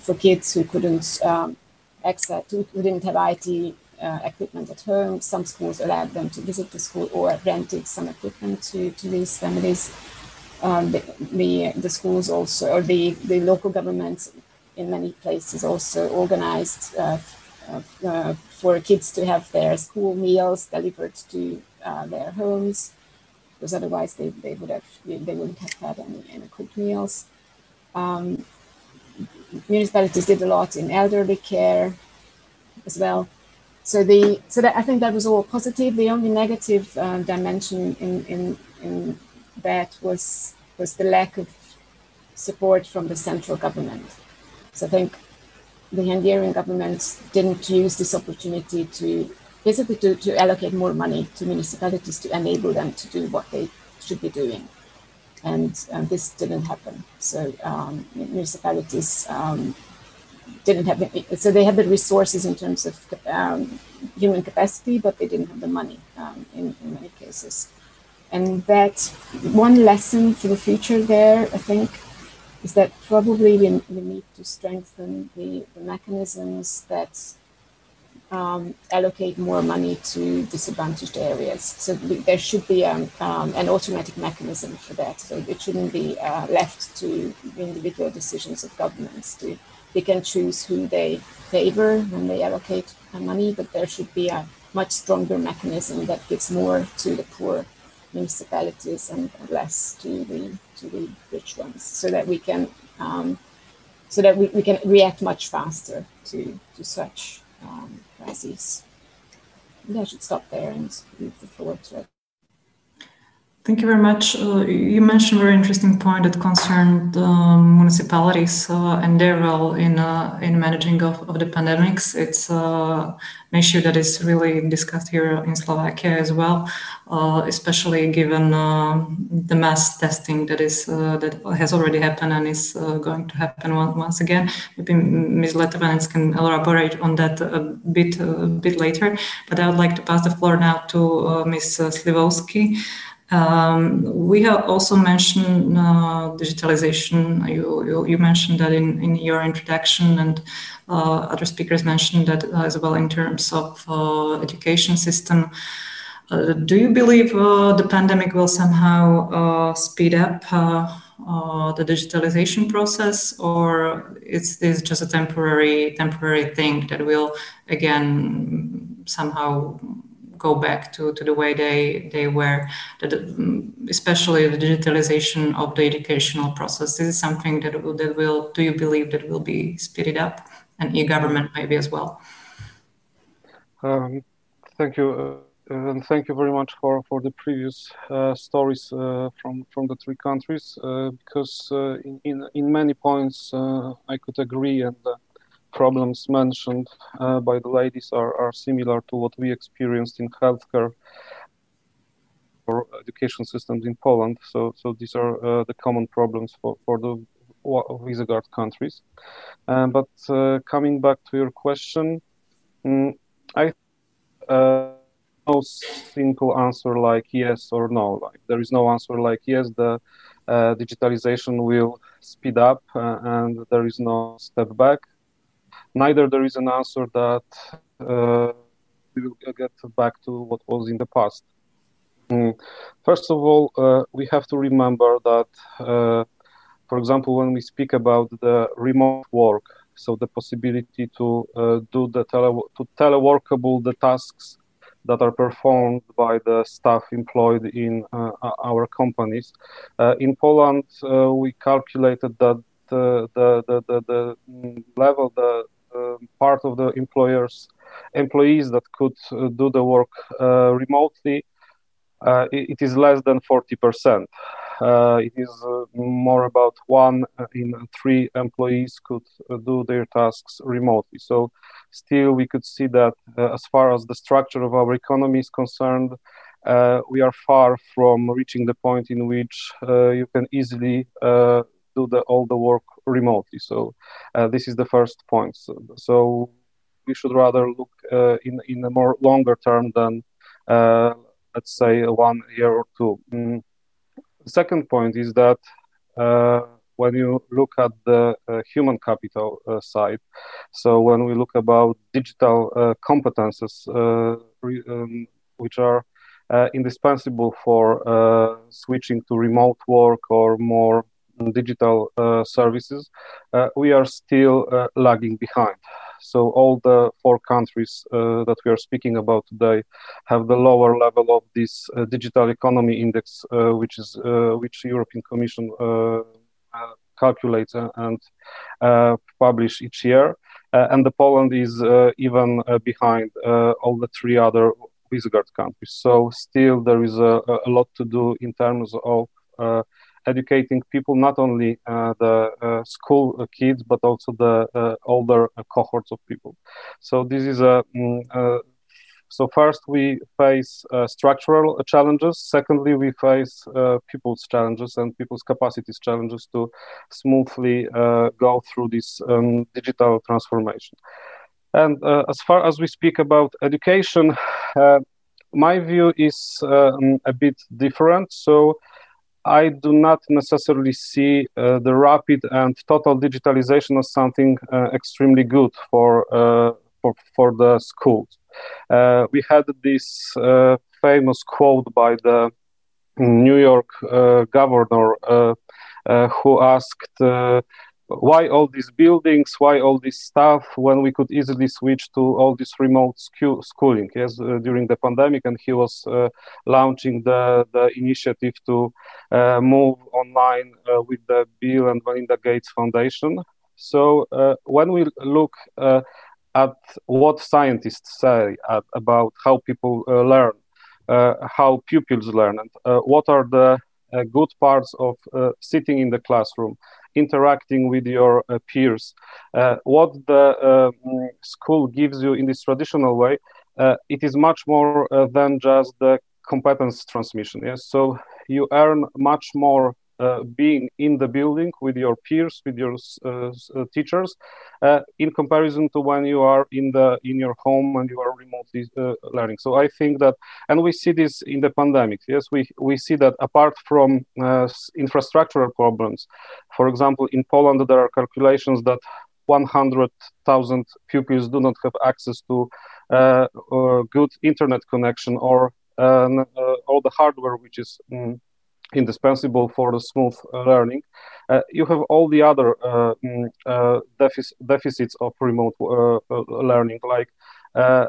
for kids who couldn't um, access, who didn't have IT uh, equipment at home, some schools allowed them to visit the school or rented some equipment to, to these families. Um, the, the, the schools also, or the, the local governments in many places also organized uh, uh, for kids to have their school meals delivered to uh, their homes because otherwise they, they would have they wouldn't have had any, any cooked meals. Um, municipalities did a lot in elderly care as well. So the so that I think that was all positive. The only negative uh, dimension in, in in that was was the lack of support from the central government. So I think the Hungarian government didn't use this opportunity to basically to, to allocate more money to municipalities to enable them to do what they should be doing. And um, this didn't happen. So um, municipalities um, didn't have, so they had the resources in terms of um, human capacity, but they didn't have the money um, in, in many cases. And that one lesson for the future there, I think, is that probably we, we need to strengthen the, the mechanisms that um, allocate more money to disadvantaged areas. So there should be um, um, an automatic mechanism for that. So it shouldn't be uh, left to individual decisions of governments to pick and choose who they favor when they allocate money, but there should be a much stronger mechanism that gives more to the poor municipalities and less to the to the rich ones, so that we can um, so that we, we can react much faster to to such um, crises. I should stop there and leave the floor to it. Thank you very much. Uh, you mentioned a very interesting point that concerned um, municipalities uh, and their role in uh, in managing of, of the pandemics. It's uh, an issue that is really discussed here in Slovakia as well, uh, especially given uh, the mass testing that is that has already happened and is going to happen once again. Maybe Ms. Letovanec can elaborate on that a bit a bit later. But I would like to pass the floor now to Ms. Slivovsky. Um, we have also mentioned uh, digitalization. You, you, you, mentioned that in, in your introduction, and uh, other speakers mentioned that as well in terms of uh, education system. Uh, do you believe uh, the pandemic will somehow uh, speed up the digitalization process, or is this just a temporary temporary thing that will again somehow go back to, to the way they, they were, mm, especially the digitalization of the educational process. This is something that will, that will, do you believe that will be speeded up and e-government maybe as well? Um, thank you. Uh, and thank you very much for, for the previous uh, stories uh, from, from the three countries, uh, because uh, in, in, in, many points uh, I could agree and problems mentioned uh, by the ladies are, are similar to what we experienced in healthcare or education systems in Poland. So, so these are uh, the common problems for, for the Visegrad countries. Um, but uh, coming back to your question, um, I uh, no simple answer like yes or no. Like there is no answer like yes. The uh, digitalization will speed up, uh, and there is no step back neither there is an answer that uh, we will get back to what was in the past. Mm. First of all, uh, we have to remember that, uh, for example, when we speak about the remote work, so the possibility to uh, do the tele- to teleworkable the tasks that are performed by the staff employed in uh, our companies. Uh, in Poland, we calculated that the, the, the, the, the level, the part of the employers employees that could uh, do the work uh, remotely uh, it, is less than 40%. Uh, it is uh, more about one in three employees could uh, do their tasks remotely. So, still, we could see that as far as the structure of our economy is concerned, we are far from reaching the point in which you can easily do the, all the work remotely. So uh, this is the first point. So, so we should rather look uh, in in a more longer term than uh, let's say one year or two. Mm. The second point is that uh, when you look at the uh, human capital uh, side, so when we look about digital competences, re, um, which are indispensable for switching to remote work or more digital uh, services, uh, we are still uh, lagging behind. So all the four countries that we are speaking about today have the lower level of this digital economy index, which is which European Commission calculates and uh, publish each year. Uh, and the Poland is uh, even behind all the three other Visegrad countries. So still there is a, a lot to do in terms of educating people, not only uh, the uh, school kids, but also the uh, older cohorts of people. So this is a mm, so first we face uh, structural challenges. Secondly, we face uh, people's challenges and people's capacities challenges to smoothly uh, go through this um, digital transformation. And as far as we speak about education, my view is um, a bit different. So I do not necessarily see uh, the rapid and total digitalization as something uh, extremely good for uh, for, for the schools. Uh, we had this uh, famous quote by the New York uh, governor who asked why all these buildings? Why all this stuff when we could easily switch to all this remote schooling? Yes uh, during the pandemic and he was uh, launching the, the initiative to uh, move online uh, with the bill and melinda gates foundation. So uh, when we look uh, at what scientists say at, about how people learn how pupils learn and what are the good parts of sitting in the classroom interacting with your uh, peers. Uh, what the um, school gives you in this traditional way, uh, it is much more than just the competence transmission. Yes, so you earn much more uh, being in the building with your peers, with your uh, uh, teachers, in comparison to when you are in the in your home and you are remotely learning. So I think that, and we see this in the pandemic. Yes, we we see that apart from infrastructural problems, for example, in Poland there are calculations that 100,000 pupils do not have access to uh, good internet connection or uh, all the hardware which is mm, indispensable for the smooth uh, learning. Uh, you have all the other uh, mm, defic- deficits of remote learning, like uh,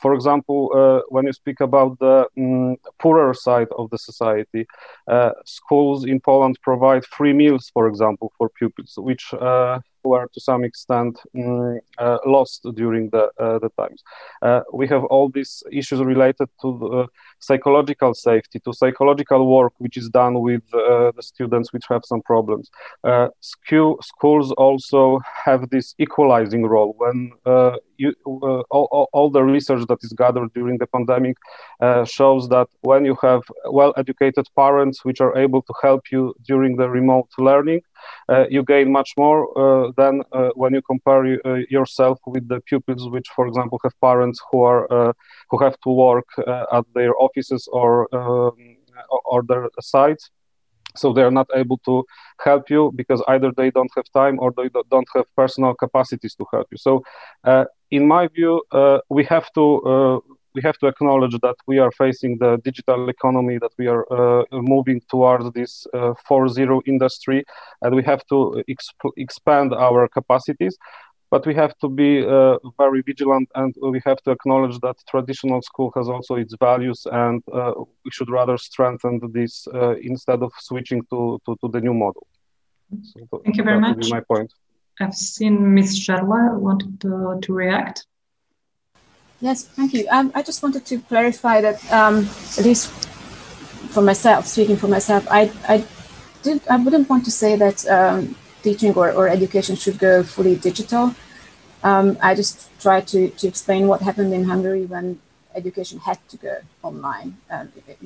for example, uh, when you speak about the um, poorer side of the society, uh, schools in Poland provide free meals, for example, for pupils, which were to some extent um, lost during the uh, the times. Uh, we have all these issues related to the psychological safety, to psychological work, which is done with the students which have some problems. School, schools also have this equalizing role when you, uh, all, all, the research that is gathered during the pandemic uh, shows that when you have well-educated parents which are able to help you during the remote learning, uh, you gain much more than when you compare yourself with the pupils which, for example, have parents who are who have to work at their offices or um, or their sites. So they are not able to help you because either they don't have time or they don't have personal capacities to help you. So uh, in my view uh, we have to uh, we have to acknowledge that we are facing the digital economy that we are uh, moving towards this uh, 4.0 industry and we have to exp- expand our capacities but we have to be uh, very vigilant and we have to acknowledge that traditional school has also its values and uh, we should rather strengthen this uh, instead of switching to, to, to the new model. So Thank you very much. my point. I've seen Ms. Scharle wanted to, react. Yes, thank you. Um, I just wanted to clarify that um, at least for myself, speaking for myself, I, I did I wouldn't want to say that um, teaching or, or education should go fully digital. Um, I just try to, to explain what happened in Hungary when education had to go online, uh,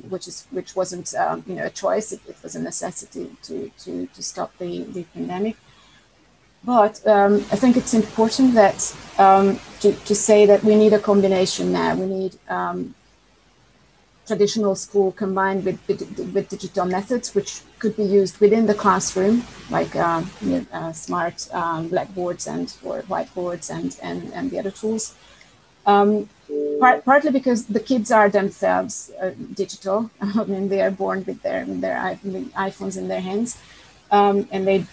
which is which wasn't um, you know a choice; it, it, was a necessity to to, to stop the, the pandemic. But um, I think it's important that um, to, to say that we need a combination now. We need um, traditional school combined with, with, with, digital methods, which could be used within the classroom, like uh, you know, uh, smart um, blackboards and or whiteboards and, and, and the other tools. Um, part, partly because the kids are themselves uh, digital. I mean, they are born with their, their iPhones in their hands. And they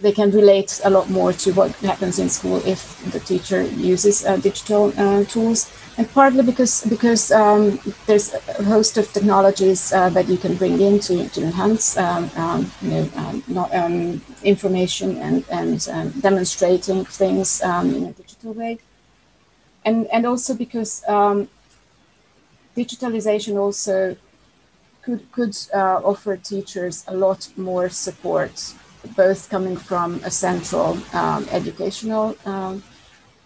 they can relate a lot more to what happens in school if the teacher uses uh, digital uh, tools. And partly because because um, there's a host of technologies uh, that you can bring in to, to enhance um, um, you know, um, not, um, information and, and um, demonstrating things in a digital way. And and also because digitalization also could could uh, offer teachers a lot more support both coming from a central um, educational um,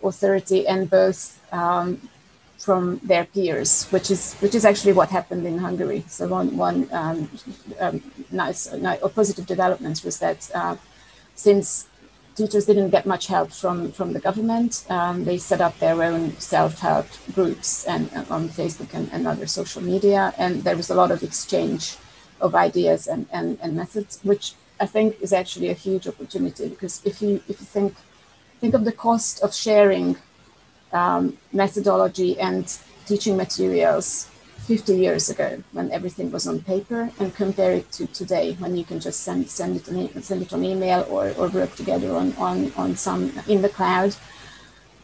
authority and both um, from their peers, which is which is actually what happened in Hungary. So one one um, um, nice, nice or positive development was that uh, since teachers didn't get much help from from the government, um, they set up their own self-help groups and uh, on Facebook and, and other social media, and there was a lot of exchange of ideas and, and, and methods, which I think is actually a huge opportunity because if you if you think think of the cost of sharing um, methodology and teaching materials 50 years ago when everything was on paper and compare it to today when you can just send, send, it, on, send it on email or, or work together on, on, on some in the cloud.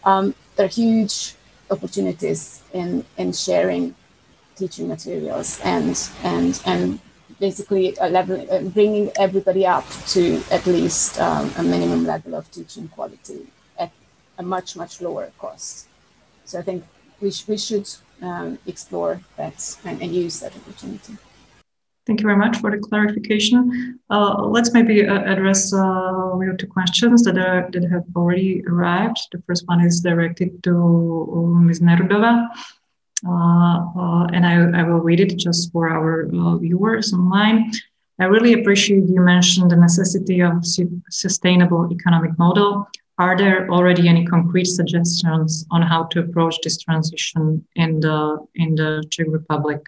Um, there are huge opportunities in, in sharing teaching materials and, and, and basically a level, uh, bringing everybody up to at least um, a minimum level of teaching quality at a much, much lower cost. So I think we, sh- we should um, explore that and, and, use that opportunity. Thank you very much for the clarification. Uh, let's maybe uh, address uh, two questions that are that have already arrived. The first one is directed to uh, Ms. Nerudova. Uh, uh, and I, I, will read it just for our viewers online. I really appreciate you mentioned the necessity of sustainable economic model are there already any concrete suggestions on how to approach this transition in the in the Czech Republic?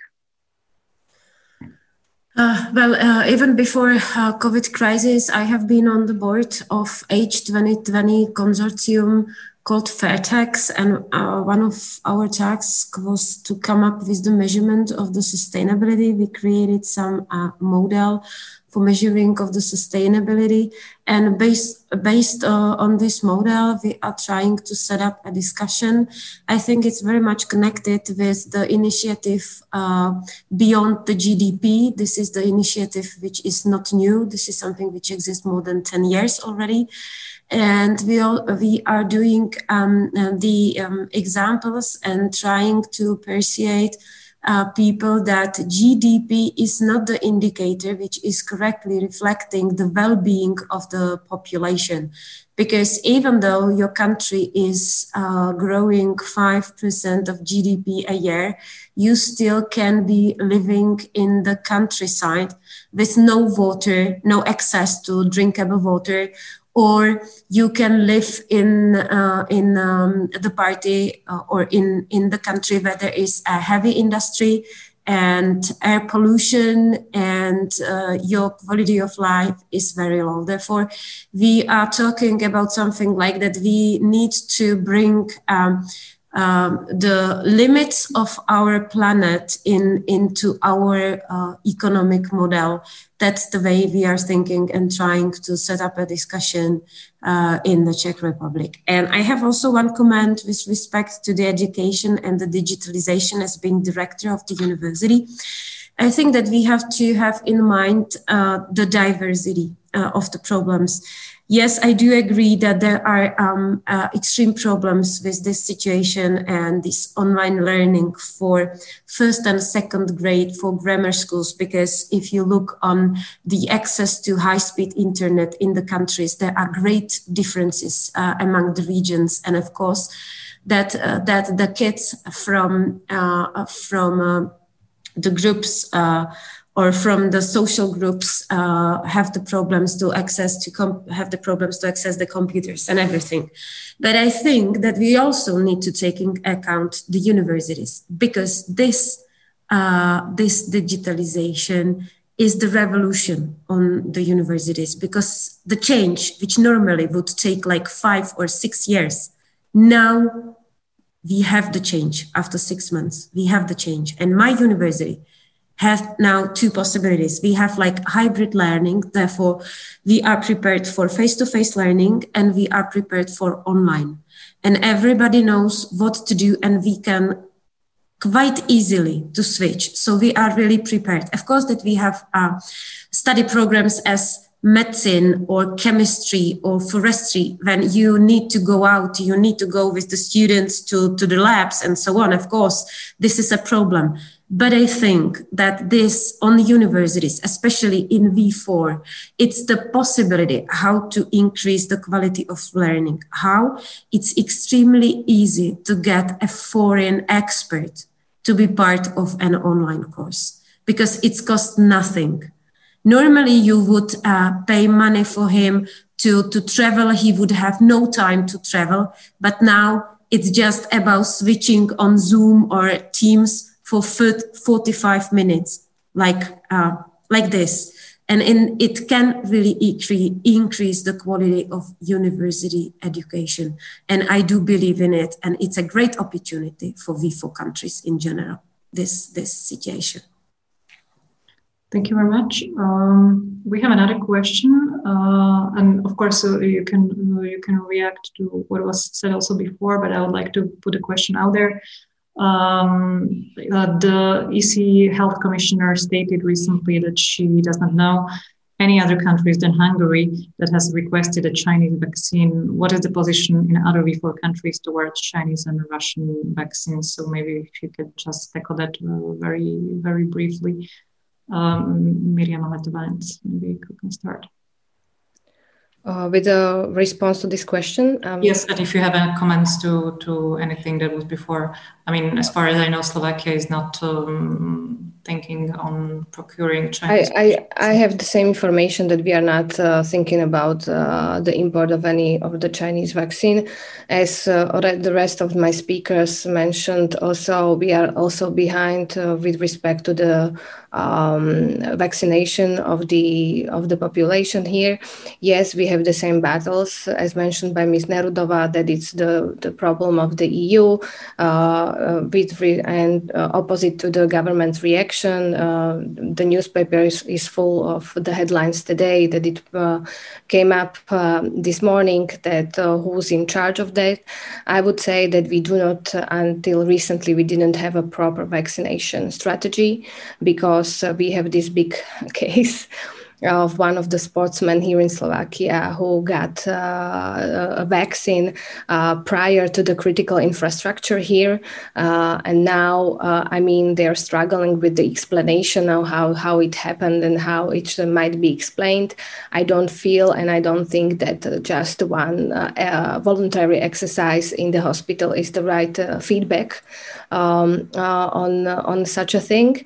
Uh, well, uh, even before uh, COVID crisis, I have been on the board of H2020 consortium called Fairtax, and uh, one of our tasks was to come up with the measurement of the sustainability. We created some uh, model for measuring of the sustainability. And based, based uh, on this model, we are trying to set up a discussion. I think it's very much connected with the initiative uh, beyond the GDP. This is the initiative which is not new. This is something which exists more than 10 years already. And we, all, we are doing um, the um, examples and trying to persuade uh, people that GDP is not the indicator which is correctly reflecting the well being of the population. Because even though your country is uh, growing 5% of GDP a year, you still can be living in the countryside with no water, no access to drinkable water, or you can live in uh, in um, the party uh, or in in the country where there is a heavy industry and air pollution and uh, your quality of life is very low. Therefore we are talking about something like that. We need to bring um, um, the limits of our planet in into our uh, economic model. That's the way we are thinking and trying to set up a discussion uh, in the Czech Republic. And I have also one comment with respect to the education and the digitalization as being director of the university. I think that we have to have in mind uh, the diversity uh, of the problems yes, I do agree that there are um, uh, extreme problems with this situation and this online learning for first and second grade for grammar schools. Because if you look on the access to high speed internet in the countries, there are great differences uh, among the regions. And of course, that, uh, that the kids from, uh, from uh, the groups uh, or from the social groups uh, have the problems to access to have the problems to access the computers and everything. But i think that we also need to take in account the universities because this uh, this digitalization is the revolution on the universities because the change which normally would take like five or six years now we have the change after six months. We have the change. And my university have now two possibilities. We have like hybrid learning, therefore, we are prepared for face to face learning and we are prepared for online. And everybody knows what to do, and we can quite easily to switch. So we are really prepared. Of course, that we have uh, study programs as medicine or chemistry or forestry when you need to go out you need to go with the students to, to the labs and so on of course this is a problem but I think that this on the universities, especially in V4, it's the possibility how to increase the quality of learning. How it's extremely easy to get a foreign expert to be part of an online course because it's cost nothing. Normally, you would uh, pay money for him to, to travel. He would have no time to travel. But now it's just about switching on Zoom or Teams for 45 minutes, like, uh, like this. and in, it can really increase the quality of university education. And I do believe in it, and it's a great opportunity for V4 countries in general. This this situation. Thank you very much. Um, we have another question, uh, and of course, uh, you can uh, you can react to what was said also before. But I would like to put a question out there. Um, uh, the EC health commissioner stated recently that she does not know any other countries than Hungary that has requested a Chinese vaccine. What is the position in other V4 countries towards Chinese and Russian vaccines? So maybe if you could just tackle that uh, very, very briefly. Um, Miriam Aletovanets, maybe you can start uh, with a response to this question. Um, yes, and if you have any comments to to anything that was before, I mean, as far as I know, Slovakia is not um, thinking on procuring Chinese. I, I, I, have the same information that we are not uh, thinking about uh, the import of any of the Chinese vaccine. As uh, the rest of my speakers mentioned, also we are also behind uh, with respect to the um, vaccination of the of the population here. Yes, we have the same battles as mentioned by Ms. Nerudova. That it's the the problem of the EU uh, with re- and uh, opposite to the government's reaction. Uh, the newspaper is, is full of the headlines today that it came up this morning that who's in charge of that. I would say that we do not until recently we didn't have a proper vaccination strategy because uh, we have this big case of one of the sportsmen here in Slovakia who got uh, a vaccine uh, prior to the critical infrastructure here. Uh, and now, I mean, they're struggling with the explanation of how, how it happened and how it might be explained. I don't feel and I don't think that just one voluntary exercise in the hospital is the right feedback um, on, on such a thing.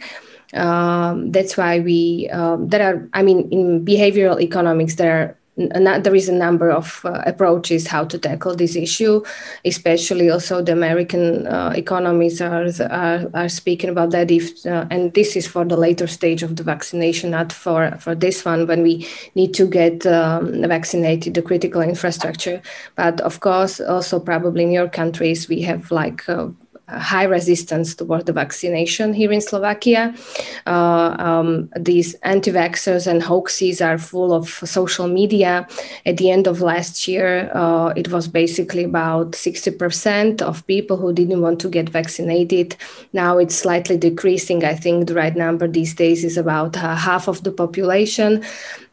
Um, that's why we um, there are. I mean, in behavioral economics, there are there is a number of uh, approaches how to tackle this issue, especially also the American uh, economies are, are, are speaking about that. If uh, and this is for the later stage of the vaccination, not for for this one when we need to get um, vaccinated the critical infrastructure. But of course, also probably in your countries we have like uh, high resistance toward the vaccination here in Slovakia. Uh, um, these anti vaxxers and hoaxes are full of social media. At the end of last year, uh, it was basically about 60% of people who didn't want to get vaccinated. Now it's slightly decreasing. I think the right number these days is about uh, half of the population.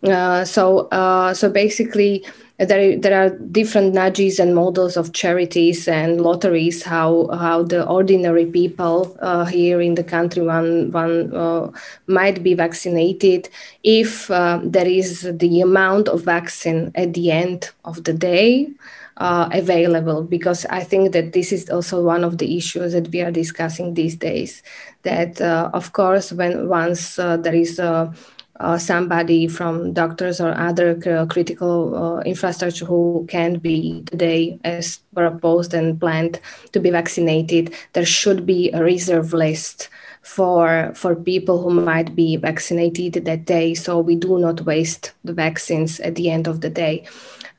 Uh, so, uh, so basically, there, there are different nudges and models of charities and lotteries how how the ordinary people uh, here in the country one one uh, might be vaccinated if uh, there is the amount of vaccine at the end of the day uh, available because I think that this is also one of the issues that we are discussing these days. That uh, of course, when once uh, there is a uh, somebody from doctors or other critical uh, infrastructure who can be today as proposed and planned to be vaccinated. There should be a reserve list for for people who might be vaccinated that day. So we do not waste the vaccines at the end of the day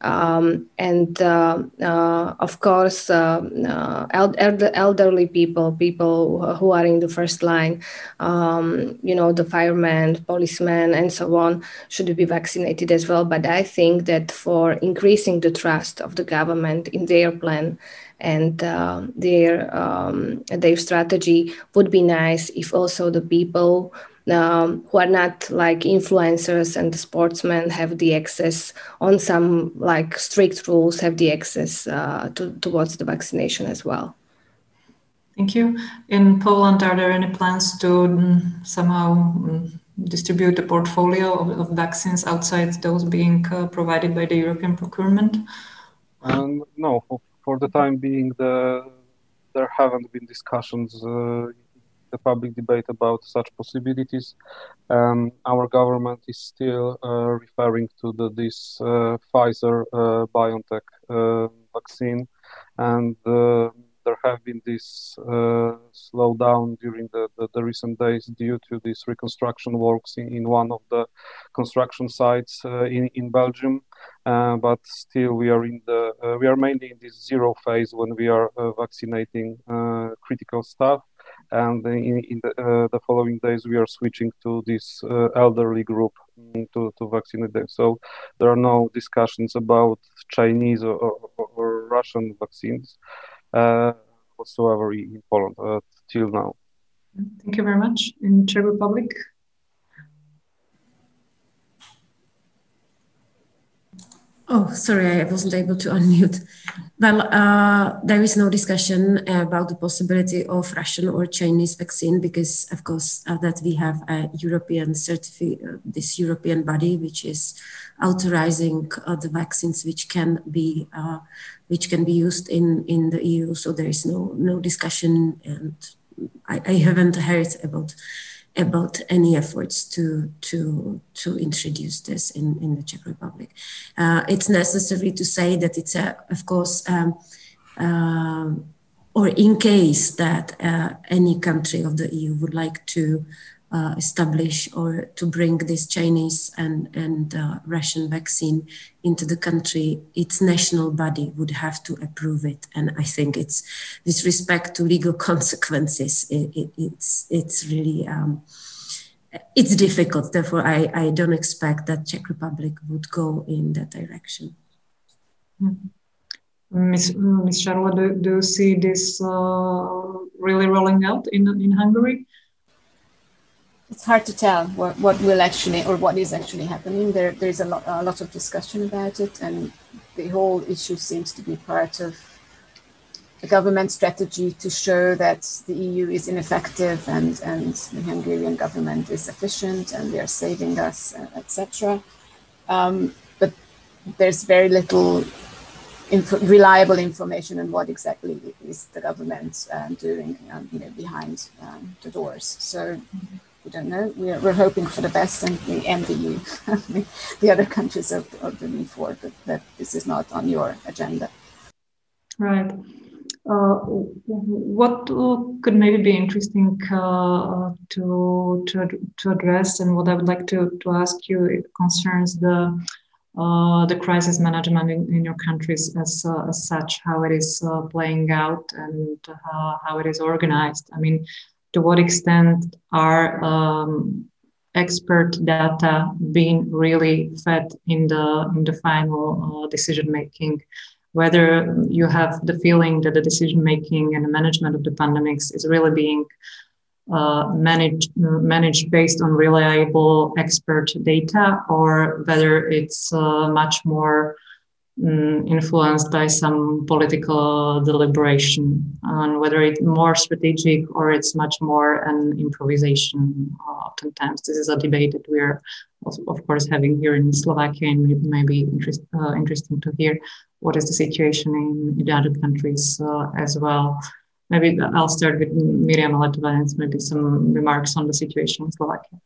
um, and uh, uh, of course, uh, elder, elderly people, people who are in the first line, um, you know, the firemen, policemen, and so on, should be vaccinated as well. But I think that for increasing the trust of the government in their plan and uh, their um, their strategy would be nice if also the people um, who are not like influencers and sportsmen have the access on some like strict rules have the access uh, to, towards the vaccination as well. Thank you. In Poland, are there any plans to mm, somehow mm, distribute the portfolio of, of, vaccines outside those being uh, provided by the European procurement? Um, no, for, for, the time being, the, there haven't been discussions uh, the public debate about such possibilities. Um, our government is still uh, referring to the, this uh, Pfizer uh, BioNTech vaccine, and there have been this uh, slowdown during the, the, the, recent days due to these reconstruction works in, in one of the construction sites uh, in, in Belgium. Uh, but still, we are in the we are mainly in this zero phase when we are vaccinating critical staff and in, in the, uh, the, following days we are switching to this uh, elderly group mm, to, to vaccinate them. So there are no discussions about Chinese or, or, or Russian vaccines uh, whatsoever in Poland uh, till now. Thank you very much. In Czech Republic, Oh, sorry, I wasn't able to unmute. Well, uh, there is no discussion about the possibility of Russian or Chinese vaccine because, of course, uh, that we have a European certificate, uh, this European body which is authorizing uh, the vaccines which can be uh, which can be used in in the EU. So there is no no discussion, and I, I haven't heard about about any efforts to to to introduce this in in the Czech Republic. Uh, it's necessary to say that it's a, of course. Um, uh, or in case that uh, any country of the EU would like to uh, establish or to bring this Chinese and, and uh, Russian vaccine into the country, its national body would have to approve it. And I think it's with respect to legal consequences, it, it, it's it's really um, it's difficult. Therefore, I, I don't expect that Czech Republic would go in that direction. Mm-hmm. Ms. Ms. Scharle, do, do you see this uh, really rolling out in, in Hungary? It's hard to tell what, what will actually or what is actually happening. There, there's a lot, a lot of discussion about it, and the whole issue seems to be part of a government strategy to show that the EU is ineffective and, and the Hungarian government is efficient and they are saving us, uh, etc. Um, but there's very little info, reliable information on what exactly is the government um, doing, um, you know, behind um, the doors. So. Mm-hmm we don't know. We're, we're hoping for the best and we envy you, the other countries of, of the V4, but that this is not on your agenda. Right. Uh, what could maybe be interesting uh, to, to to address, and what I would like to, to ask you, it concerns the uh, the crisis management in, in your countries as, uh, as such, how it is uh, playing out and how it is organized. I mean, to what extent are um, expert data being really fed in the in the final uh, decision making? Whether you have the feeling that the decision making and the management of the pandemics is really being uh, managed managed based on reliable expert data or whether it's uh, much more um, influenced by some political deliberation on whether it's more strategic or it's much more an improvisation. Uh, oftentimes this is a debate that we're of course having here in slovakia and maybe, maybe interest, uh, interesting to hear what is the situation in, in other countries uh, as well. Maybe i'll start with miriam and maybe some remarks on the situation in slovakia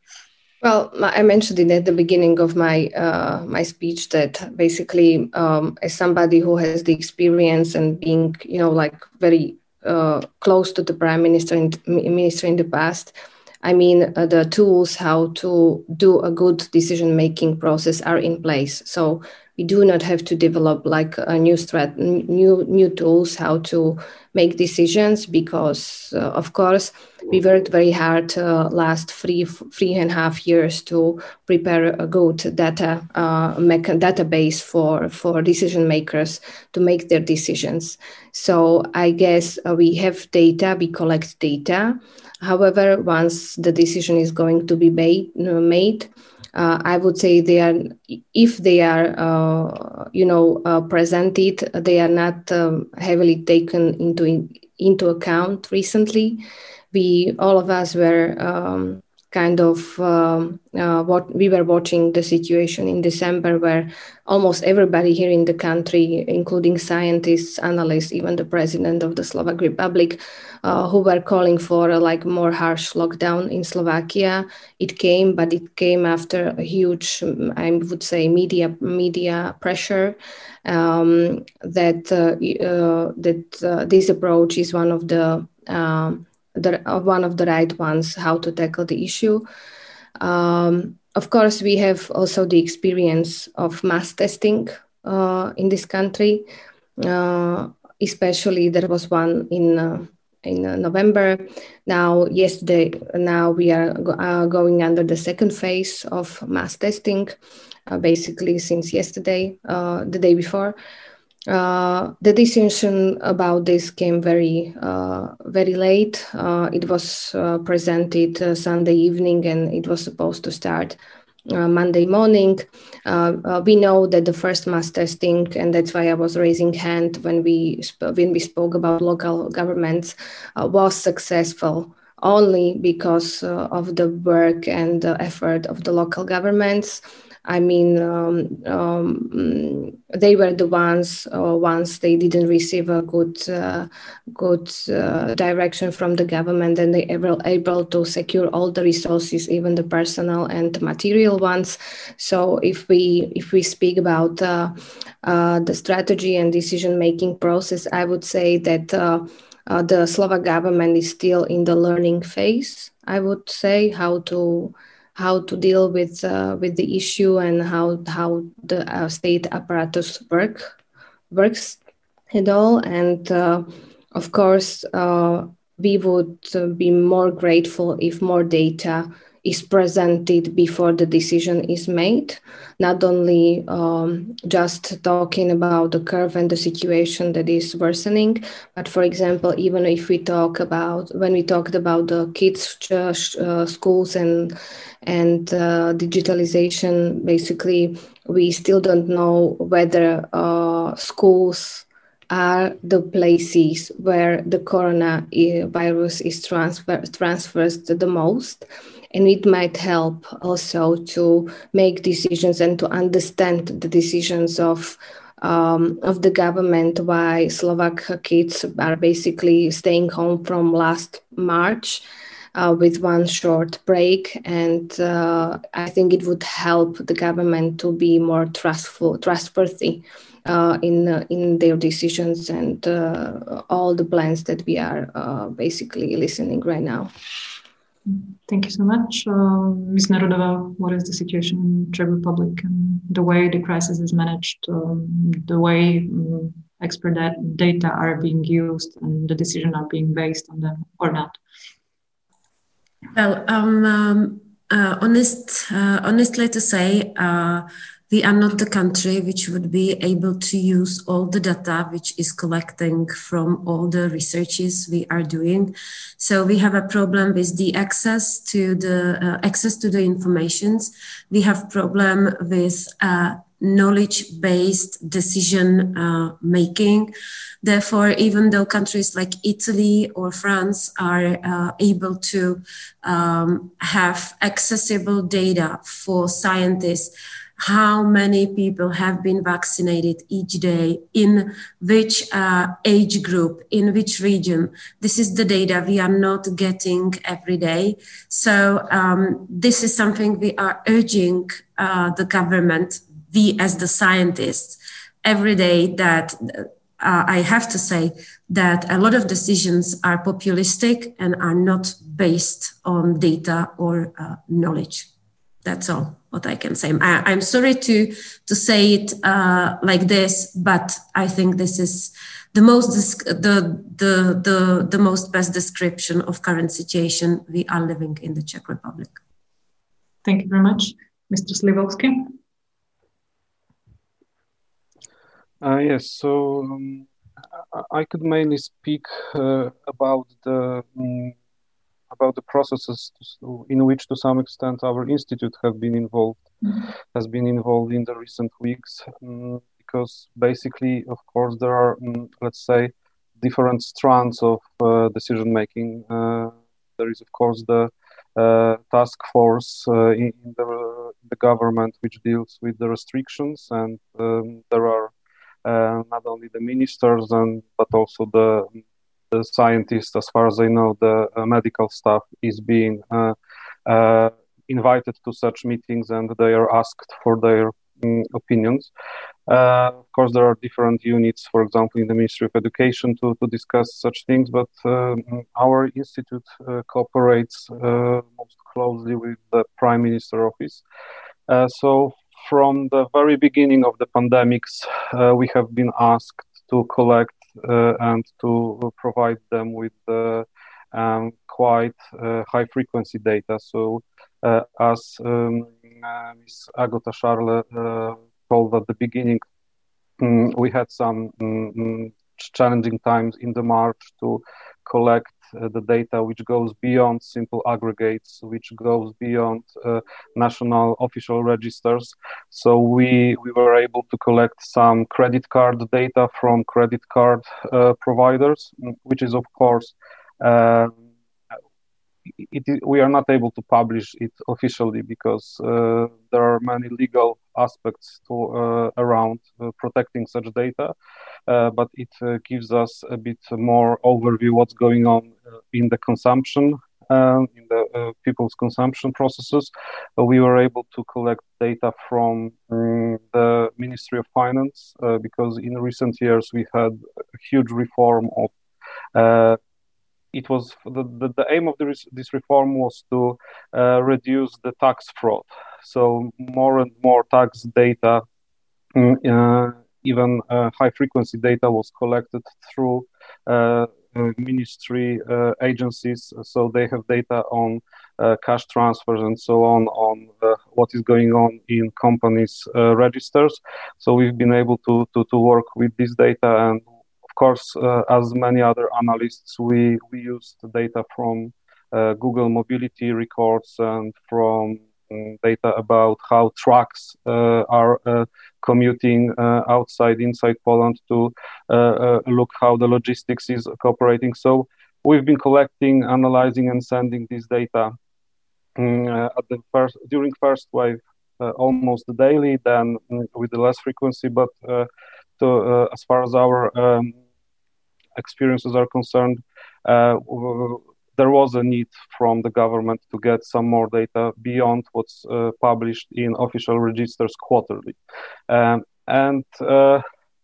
well, I mentioned it at the beginning of my uh, my speech that basically, um, as somebody who has the experience and being, you know, like very uh, close to the prime minister in, minister in the past, I mean, uh, the tools how to do a good decision making process are in place. So we do not have to develop like a new strat, new new tools how to make decisions because, uh, of course, we worked very hard uh, last three three and a half years to prepare a good data uh, database for for decision makers to make their decisions. So I guess uh, we have data, we collect data. However, once the decision is going to be made, uh, I would say they are, if they are, uh, you know, uh, presented, they are not um, heavily taken into into account recently. We all of us were um, kind of um, uh, what we were watching the situation in December, where almost everybody here in the country, including scientists, analysts, even the president of the Slovak Republic, uh, who were calling for a like more harsh lockdown in Slovakia. It came, but it came after a huge, I would say, media media pressure. Um, that uh, uh that uh, this approach is one of the um, the, uh, one of the right ones how to tackle the issue. Um, of course, we have also the experience of mass testing uh, in this country. Uh, especially, there was one in uh, in uh, November. Now, yesterday, now we are go- uh, going under the second phase of mass testing. basically, since yesterday, the day before. Uh, the decision about this came very, uh, very late. Uh, it was uh, presented uh, Sunday evening, and it was supposed to start Monday morning. we know that the first mass testing, and that's why I was raising hand when we when we spoke about local governments, was successful only because of the work and the effort of the local governments. I mean, um, um, they were the ones uh, once they didn't receive a good, uh, good uh, direction from the government, and they were able to secure all the resources, even the personal and material ones. So if we if we speak about uh, uh, the strategy and decision making process, I would say that. Uh, the Slovak government is still in the learning phase. I would say how to how to deal with uh, with the issue and how how the uh, state apparatus work works at all. And uh, of course uh, we would uh, be more grateful if more data is presented before the decision is made, not only um, just talking about the curve and the situation that is worsening, but for example, even if we talk about when we talked about the kids' uh, uh, schools and and uh, digitalization, basically, we still don't know whether uh, schools are the places where the coronavirus is transfer- transferred the most and it might help also to make decisions and to understand the decisions of um, of the government why Slovak kids are basically staying home from last March uh, with one short break. And uh, I think it would help the government to be more trustful, trustworthy uh, in in their decisions and uh, all the plans that we are uh, basically listening right now. Thank you so much. Uh, Ms. Nerudova, what is the situation in Czech Republic and the way the crisis is managed, um, the way um, expert data are being used and the decisions are being based on them or not? Well, um, um uh, honest, uh, honestly to say, uh, we are not the country which would be able to use all the data which is collecting from all the researches we are doing. So we have a problem with the access to the uh, access to the informations. We have problem with uh, knowledge based decision uh, making. Therefore even though countries like italy or france are uh, able to um, have accessible data for scientists how many people have been vaccinated each day, in which uh, age group, in which region. This is the data we are not getting every day. So, um, this is something we are urging uh, the government, we as the scientists, every day that. Uh, I have to say that a lot of decisions are populistic and are not based on data or uh, knowledge. That's all what I can say. I, am sorry to to say it uh, like this, but I think this is the most the, the the the most best description of current situation we are living in the Czech Republic. Thank you very much, Mr. Sliwowski. Uh, yes, so um, I could mainly speak uh, about the um, about the processes in which, to some extent, our institute have been involved, mm-hmm. has been involved in the recent weeks. Um, because basically, of course, there are, um, let's say, different strands of uh, decision making. Uh, there is, of course, the task force in, in the, the, government which deals with the restrictions, and um, there are not only the ministers and but also the scientists, as far as I know, the uh, medical staff is being uh, uh, invited to such meetings and they are asked for their um, opinions. Uh, of course, there are different units, for example, in the Ministry of Education to, to discuss such things, but um, our institute uh, cooperates uh, most closely with the Prime Minister Office. so, from the very beginning of the pandemics, we have been asked to collect and to provide them with uh, um, quite uh, high frequency data. So, as um, Ms. Agota Scharle told at the beginning, um, we had some um, challenging times in the March to collect uh, the data which goes beyond simple aggregates, which goes beyond uh, national official registers. So we, we were able to collect some credit card data from credit card uh, providers, which is, of course, it, we are not able to publish it officially because uh, there are many legal aspects to, uh, around uh, protecting such data, uh, but it uh, gives us a bit more overview what's going on uh, in the consumption. Um, in the people's consumption processes, we were able to collect data from um, the Ministry of Finance because in recent years we had a huge reform of it was the, the, the aim of this, this reform was to uh, reduce the tax fraud. So more and more tax data, mm, uh, even uh, high frequency data, was collected through uh, uh, ministry uh, agencies. So they have data on cash transfers and so on on what is going on in companies' registers. So we've been able to, to to work with this data and course, uh, as many other analysts, we, we use the data from uh, Google mobility records and from um, data about how trucks uh, are uh, commuting uh, outside, inside Poland to uh, look how the logistics is cooperating. So we've been collecting, analyzing, and sending this data um, at the first during first wave almost daily, then um, with the less frequency, but. To, as far as our um, experiences are concerned, uh, there was a need from the government to get some more data beyond what's uh, published in official registers quarterly. Um, and uh,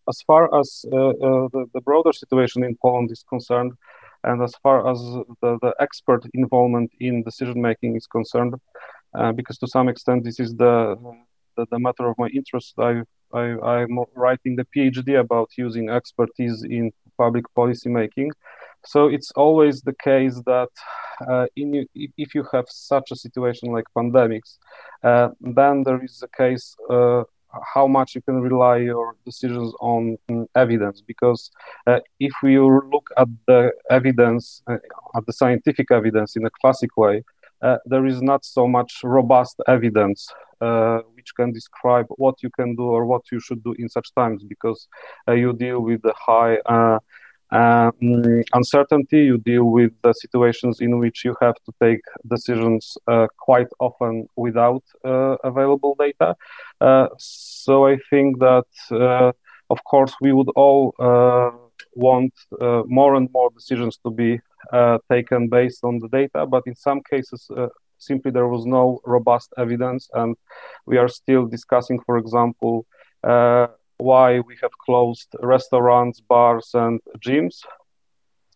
as far as the, the broader situation in Poland is concerned, and as far as the, the expert involvement in decision making is concerned, uh, because to some extent this is the, the, the matter of my interest, I, I, am writing the PhD about using expertise in public policy making. So it's always the case that uh, in, if you have such a situation like pandemics, uh, then there is a case uh, how much you can rely your decisions on um, evidence. Because uh, if you look at the evidence, uh, at the scientific evidence in a classic way, there is not so much robust evidence uh, which can describe what you can do or what you should do in such times because uh, you deal with the high uh, um, uncertainty, you deal with the situations in which you have to take decisions uh, quite often without uh, available data. so I think that, of course, we would all want more and more decisions to be taken based on the data, but in some cases, simply there was no robust evidence and we are still discussing for example uh, why we have closed restaurants bars and gyms.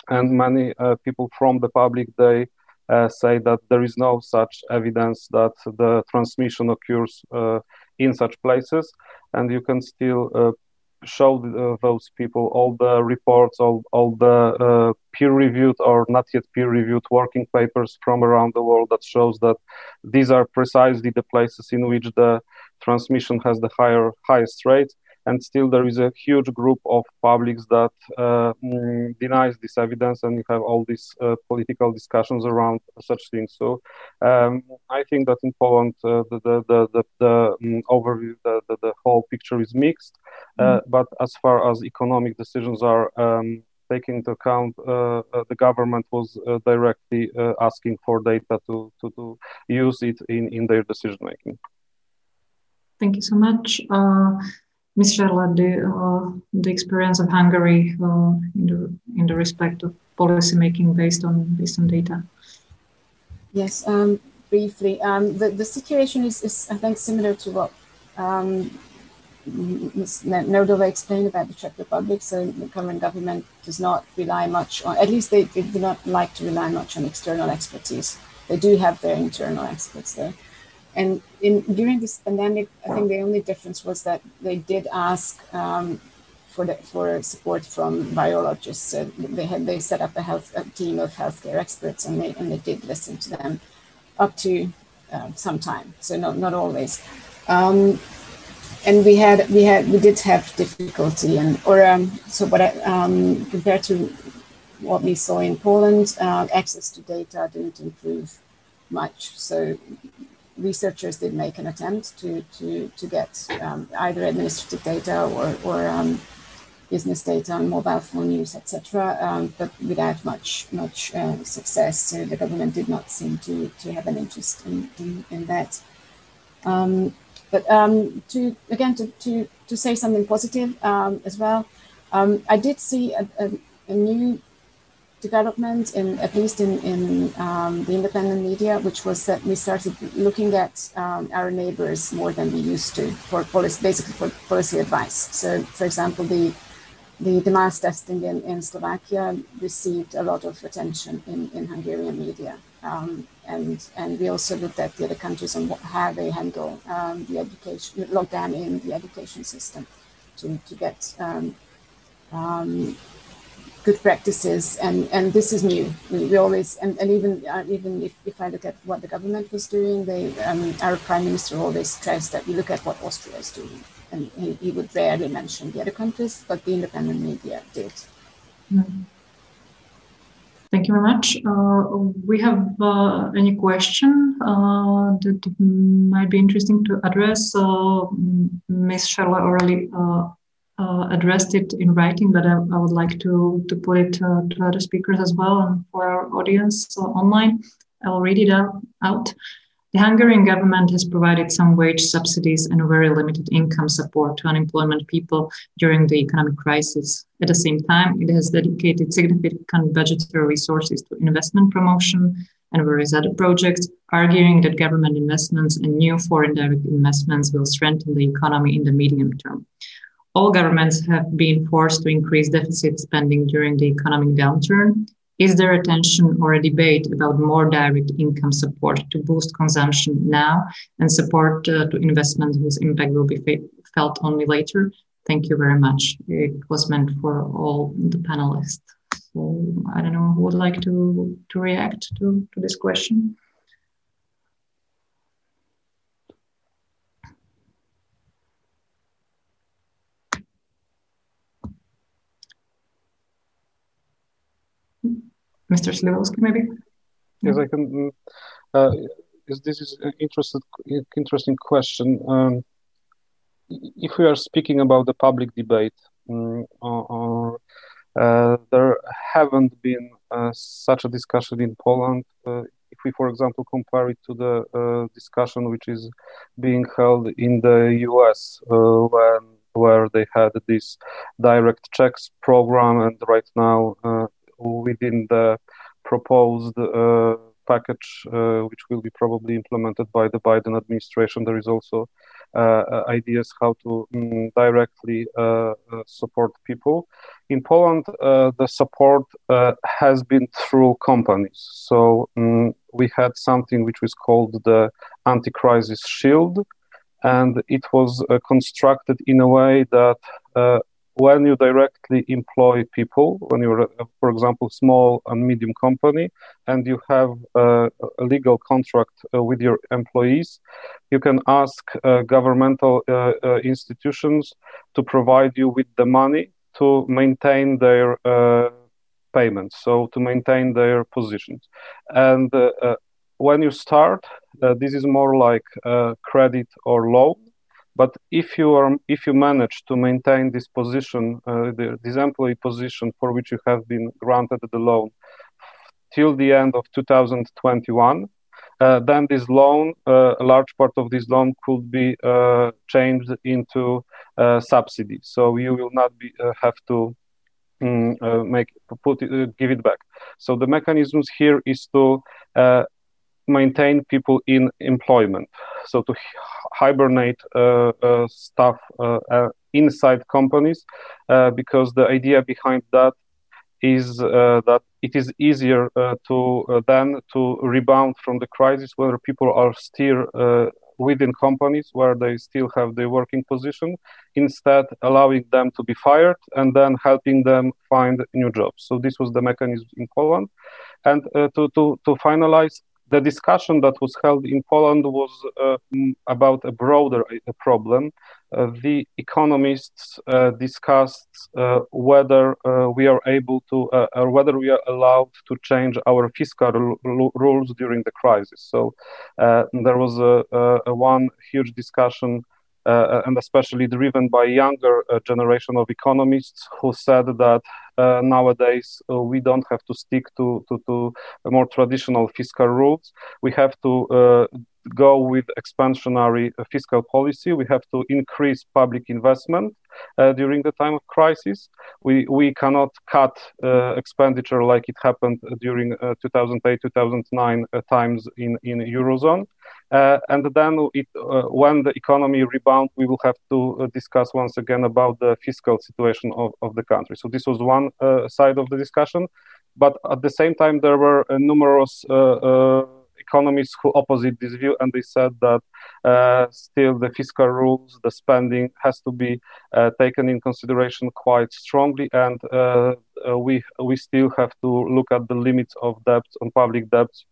And many uh, people from the public they uh, say that there is no such evidence that the transmission occurs uh, in such places. And you can still uh, show uh, those people all the reports, all, all the uh, peer-reviewed or not yet peer-reviewed working papers from around the world that shows that these are precisely the places in which the transmission has the higher highest rate and still there is a huge group of publics that uh, mm, denies this evidence and you have all these uh, political discussions around such things so um, i think that in poland uh, the, the, the, the, the um, overview the, the, the, whole picture is mixed mm. but as far as economic decisions are um, taking into account the government was directly asking for data to, to, to use it in, in their decision making. Thank you so much. Ms. Scharle, the, uh, the experience of Hungary uh, in, the, in the respect of policy making based on based on data. Yes, um, briefly. Um, the, the situation is, is, I think, similar to what um, Ms. Explained about the Czech Republic. So the current government does not rely much on, at least they, they do not like to rely much on external expertise. They do have their internal experts there. And in during this pandemic, I think the only difference was that they did ask um, for the, for support from biologists. So they had they set up a health a team of healthcare experts, and they and they did listen to them up to uh, some time. So not not always. Um, and we had we had we did have difficulty and or um, so I, um, compared to what we saw in Poland, uh, access to data didn't improve much. So researchers did make an attempt to, to, to get um, either administrative data or, or um, business data on mobile phone use, etc., um, but without much much uh, success. So the government did not seem to, to have an interest in, in, in that. Um, but um, to again to, to, to say something positive as well, I did see a, a, a new development in at least in, in um, the independent media, which was that we started looking at um, our neighbors more than we used to for policy, basically for policy advice. So, for example, the the, mass testing in, in Slovakia received a lot of attention in, in Hungarian media. Um, and, and we also looked at the other countries and what, how they handle um, the education, lockdown in the education system to, to get um, um good practices and and this is new we, always and, and even uh, even if, if i look at what the government was doing they um, our prime minister always stressed that we look at what austria is doing and he, he would rarely mention the other countries but the independent media did mm-hmm. Thank you very much. Uh, we have uh, any question uh, that might be interesting to address. Uh, Ms. Scharle already uh, addressed it in writing, but I, I, would like to, to put it uh, to other speakers as well and for our audience online. I'll read it out. The Hungarian government has provided some wage subsidies and very limited income support to unemployment people during the economic crisis. At the same time, it has dedicated significant budgetary resources to investment promotion and various other projects, arguing that government investments and new foreign direct investments will strengthen the economy in the medium term all governments have been forced to increase deficit spending during the economic downturn. Is there a tension or a debate about more direct income support to boost consumption now and support uh, to investments whose impact will be felt only later? Thank you very much. It was meant for all the panelists. So I don't know who would like to, to react to, to this question. Mr. Sliwowski, maybe? Yes, I can. Uh, this is an interesting, interesting question. Um, if we are speaking about the public debate, um, or, uh, there haven't been uh, such a discussion in Poland. Uh, if we, for example, compare it to the uh, discussion which is being held in the US, uh, when where they had this direct checks program, and right now within the proposed uh, package, uh, which will be probably implemented by the Biden administration. There is also uh, ideas how to um, directly support people. In Poland, the support has been through companies. So um, we had something which was called the anti-crisis shield, and it was uh, constructed in a way that uh, when you directly employ people, when you're, for example, small and medium company, and you have a, a legal contract uh, with your employees, you can ask uh, governmental uh, uh institutions to provide you with the money to maintain their uh, payments, so to maintain their positions. And when you start, this is more like credit or loan But if you are if you manage to maintain this position, uh, the, this employee position for which you have been granted the loan till the end of 2021, uh, then this loan, uh, a large part of this loan could be uh, changed into uh, subsidy. So you will not be uh, have to um, make put it, give it back. So the mechanisms here is to maintain people in employment. So to hibernate staff inside companies, because the idea behind that is uh, that it is easier uh, to uh, then to rebound from the crisis where people are still within companies where they still have their working position, instead allowing them to be fired and then helping them find new jobs. So this was the mechanism in Poland. And uh, to, to, to finalize, the discussion that was held in Poland was uh, about a broader uh, problem. Uh, the economists uh, discussed uh, whether uh, we are able to, or whether we are allowed to change our fiscal rules during the crisis. So there was a, a, one huge discussion and especially driven by younger uh, generation of economists who said that uh, nowadays we don't have to stick to, to, to more traditional fiscal rules. We have to go with expansionary fiscal policy. We have to increase public investment uh, during the time of crisis. We we cannot cut uh, expenditure like it happened during 2008-2009 uh, times in in eurozone. Uh, and then it, uh, when the economy rebound, we will have to uh, discuss once again about the fiscal situation of, of the country. So this was one side of the discussion. But at the same time, there were numerous economists who opposite this view, and they said that uh, still the fiscal rules, the spending has to be uh, taken in consideration quite strongly, and uh, we we still have to look at the limits of debt on public debts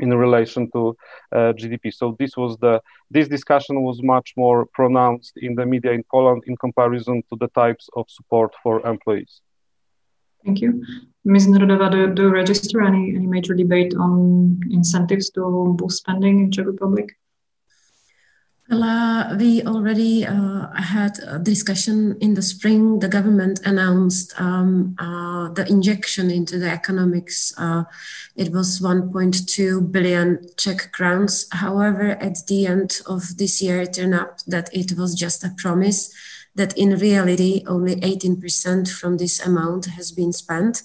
in relation to uh, GDP. So this was the this discussion was much more pronounced in the media in Poland in comparison to the types of support for employees. Thank you. Ms. Nerudova, do, do you register any, any major debate on incentives to boost spending in Czech Republic? Well, uh, we already uh, had a discussion in the spring. The government announced um, uh, the injection into the economics. Uh, it was 1.2 billion Czech crowns. However, at the end of this year, it turned out that it was just a promise, that in reality, only 18% from this amount has been spent.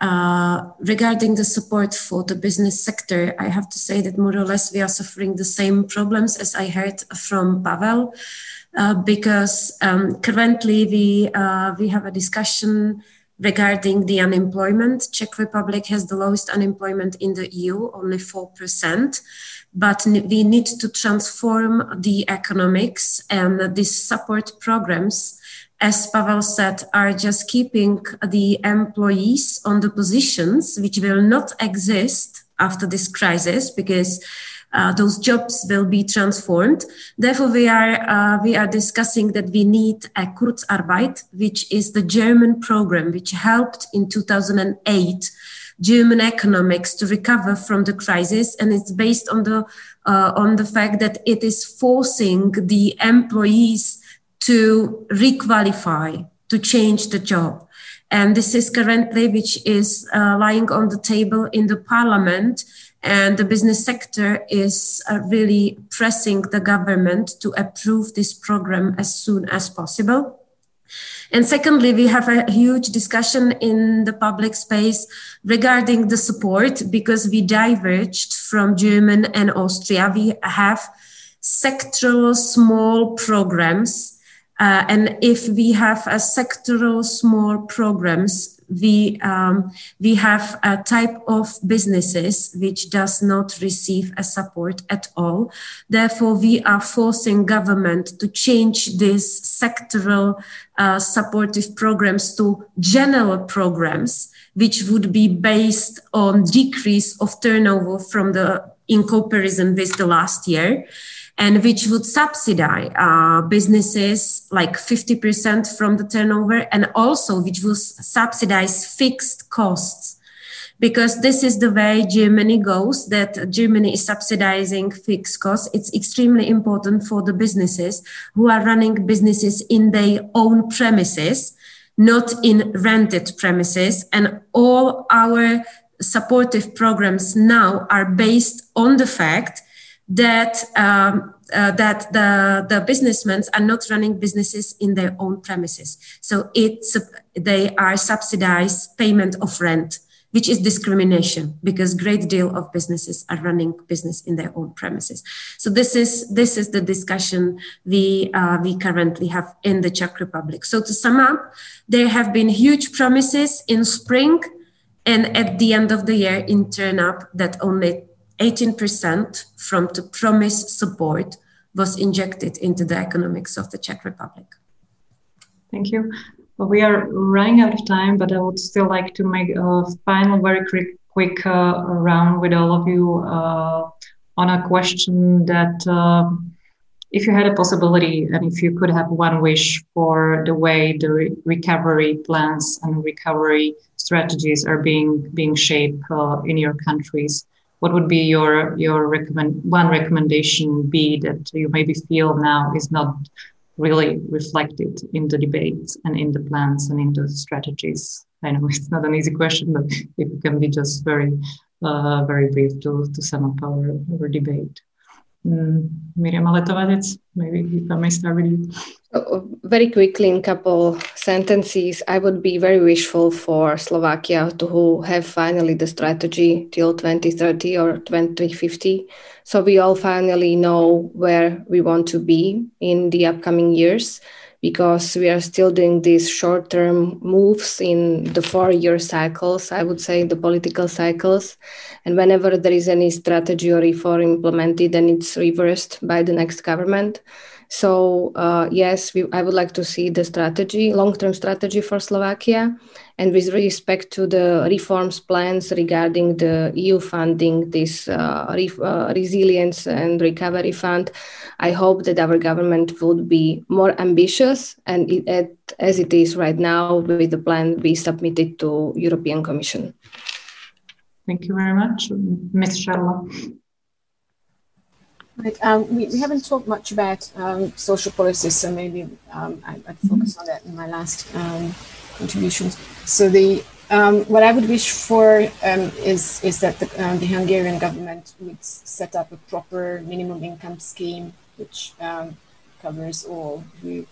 Uh, regarding the support for the business sector, I have to say that more or less we are suffering the same problems as I heard from Pavel, uh, because um, currently we uh, we have a discussion regarding the unemployment. Czech Republic has the lowest unemployment in the EU, only four percent. But we need to transform the economics and these support programs as Pavel said, are just keeping the employees on the positions which will not exist after this crisis because uh, those jobs will be transformed. Therefore, we are uh, we are discussing that we need a Kurzarbeit, which is the German program which helped in 2008 German economics to recover from the crisis, and it's based on the uh, on the fact that it is forcing the employees to requalify, to change the job. And this is currently, which is uh, lying on the table in the parliament. And the business sector is uh, really pressing the government to approve this program as soon as possible. And secondly, we have a huge discussion in the public space regarding the support because we diverged from German and Austria. We have sectoral small programs uh, and if we have a sectoral small programs, we um, we have a type of businesses which does not receive a support at all. Therefore, we are forcing government to change these sectoral uh, supportive programs to general programs, which would be based on decrease of turnover from the in comparison with the last year and which would subsidize uh, businesses like 50% from the turnover and also which will subsidize fixed costs because this is the way Germany goes, that Germany is subsidizing fixed costs. It's extremely important for the businesses who are running businesses in their own premises, not in rented premises. And all our supportive programs now are based on the fact that um, uh, that the the businessmen are not running businesses in their own premises. So it's they are subsidized payment of rent, which is discrimination because great deal of businesses are running business in their own premises. So this is this is the discussion we uh, we currently have in the Czech Republic. So to sum up, there have been huge promises in spring, and at the end of the year, in turn up that only 18% from the promise support was injected into the economics of the Czech Republic. Thank you. Well, we are running out of time, but I would still like to make a final, very quick, quick uh, round with all of you uh, on a question that uh, if you had a possibility and if you could have one wish for the way the re recovery plans and recovery strategies are being being shaped uh, in your countries, what would be your your recommend one recommendation be that you maybe feel now is not really reflected in the debates and in the plans and in the strategies i know it's not an easy question but if it can be just very uh, very brief to, to sum up our, our debate Mm, Miriam Aletovadec, maybe if I may start with you. Uh, very quickly, in a couple sentences, I would be very wishful for Slovakia to have finally the strategy till 2030 or 2050. So we all finally know where we want to be in the upcoming years because we are still doing these short term moves in the four year cycles, I would say, the political cycles. And whenever there is any strategy or reform implemented, then it's reversed by the next government. So, uh, yes, we, I would like to see the strategy, long term strategy for Slovakia. And with respect to the reforms plans regarding the EU funding, this uh, re- uh, resilience and recovery fund, I hope that our government would be more ambitious and it, as it is right now with the plan we submitted to European Commission. Thank you very much, Ms. Scharle. Right. Um, we, we haven't talked much about um, social policies, so maybe um, I, would focus on that in my last um, contributions. So the um, what I would wish for um, is is that the, the Hungarian government would set up a proper minimum income scheme which covers all who,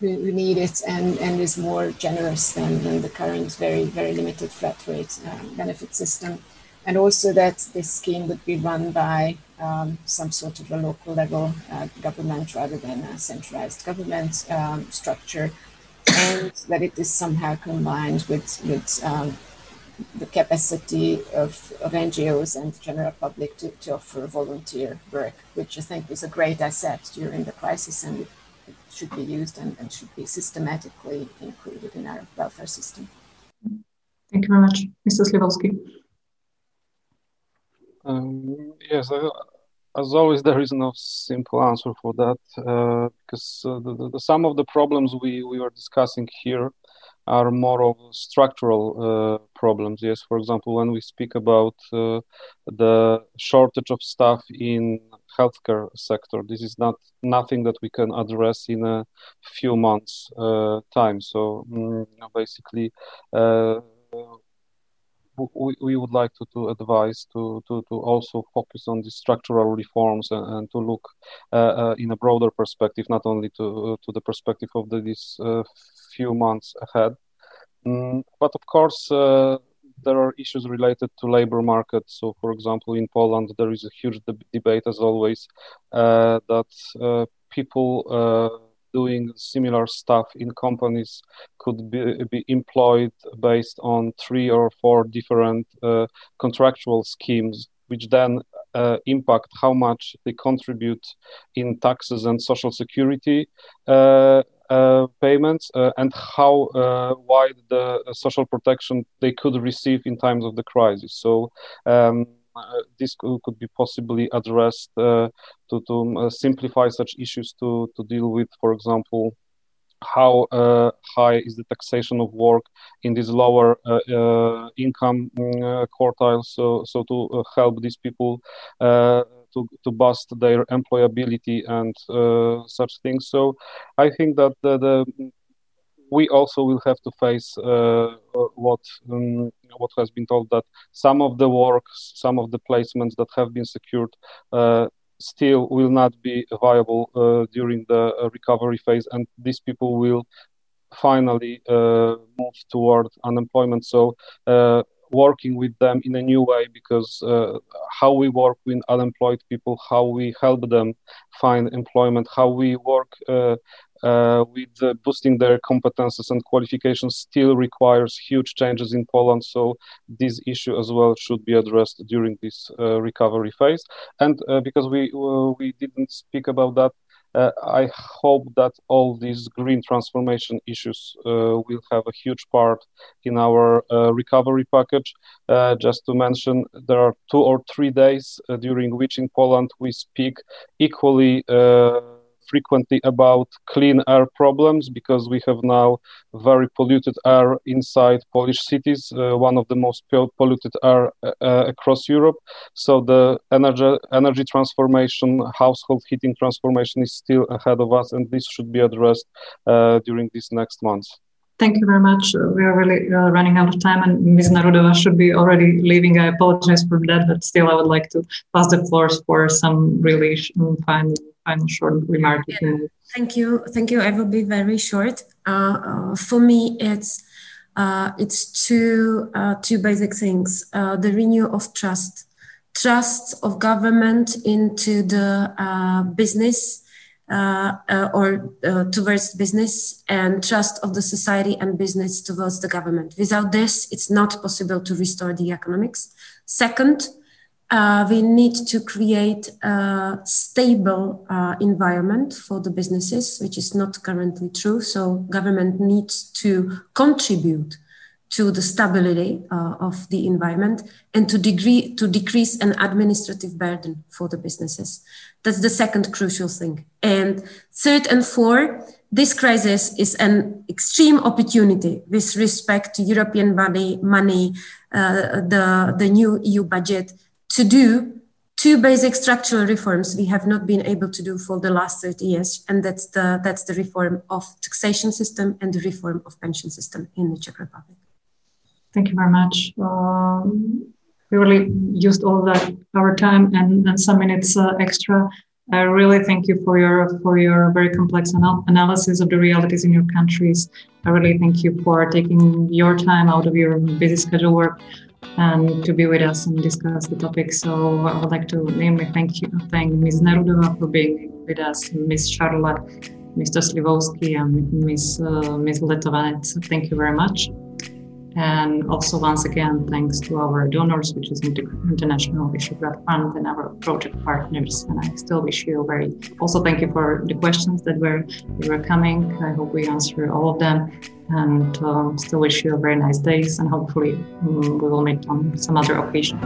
who, who, need it and, and is more generous than, than the current very, very limited flat rate benefit system. And also that this scheme would be run by um, some sort of a local level uh, government rather than a centralized government um, structure, and that it is somehow combined with, with um, the capacity of, of NGOs and the general public to, to offer volunteer work, which I think is a great asset during the crisis and it, it should be used and, and, should be systematically included in our welfare system. Thank you very much. Mr. Sliwowski. Um, yes, I, as always, there is no simple answer for that uh, because uh, the, the, some of the problems we, we were discussing here are more of structural uh, problems. Yes, for example, when we speak about uh, the shortage of staff in healthcare sector, this is not nothing that we can address in a few months uh, time. So mm, basically. Uh, we, we would like to, to advise to, to, to also focus on the structural reforms and, and to look uh, uh, in a broader perspective, not only to, to the perspective of the, these uh, few months ahead. Mm, but of course, uh, there are issues related to labor market. So, for example, in Poland, there is a huge de- debate, as always, uh, that uh, people doing similar stuff in companies could be, be employed based on three or four different uh, contractual schemes, which then uh, impact how much they contribute in taxes and social security uh, uh payments uh, and how uh, wide the social protection they could receive in times of the crisis. So. Um, this could, be possibly addressed uh, to, to uh, simplify such issues to, to deal with, for example, how uh, high is the taxation of work in these lower uh, uh, income mm, quartiles so so to help these people to, to boost their employability and such things. So i think that the, the we also will have to face uh, what um, what has been told that some of the works, some of the placements that have been secured uh, still will not be viable uh, during the uh, recovery phase, and these people will finally uh, move toward unemployment. So working with them in a new way because uh, how we work with unemployed people, how we help them find employment, how we work uh, uh, with uh, boosting their competences and qualifications still requires huge changes in Poland. So this issue as well should be addressed during this uh, recovery phase. And uh, because we we didn't speak about that, uh, I hope that all these green transformation issues uh, will have a huge part in our uh, recovery package. Uh, just to mention, there are two or three days uh, during which in Poland we speak equally uh, frequently about clean air problems because we have now very polluted air inside Polish cities, uh, one of the most polluted air uh, uh, across Europe. So the energy energy transformation, household heating transformation is still ahead of us, and this should be addressed uh, during these next months. Thank you very much. Uh, we are really uh, running out of time, and Ms. Nerudova should be already leaving. I apologize for that, but still, I would like to pass the floor for some really final final short remarks. Yeah. Thank you. Thank you. I will be very short. Uh, uh, for me, it's uh, it's two uh, two basic things: the renewal of trust, trust of government into the business. Or towards business and trust of the society and business towards the government. Without this, it's not possible to restore the economics. Second, uh, we need to create a stable uh, environment for the businesses, which is not currently true. So government needs to contribute to the stability uh, of the environment and to degree to decrease an administrative burden for the businesses. That's the second crucial thing. And third and fourth, this crisis is an extreme opportunity with respect to European money, money uh, the, the new EU budget to do two basic structural reforms we have not been able to do for the last 30 years and that's the that's the reform of taxation system and the reform of pension system in the czech republic thank you very much um, we really used all that our time and, and some minutes uh, extra i really thank you for your for your very complex anal- analysis of the realities in your countries i really thank you for taking your time out of your busy schedule work and to be with us and discuss the topic. So I would like to namely thank you, thank Ms. Nerudova for being with us, Ms. Scharle, Mr. Sliwowski, and Ms. Uh, Ms. Letovanec. Thank you very much. And also, once again, thanks to our donors, which is International Visegrad Fund and our project partners. And I still wish you a very, also thank you for the questions that were, that were coming. I hope we answer all of them and um, still wish you a very nice days and hopefully um, we will meet on some other occasion.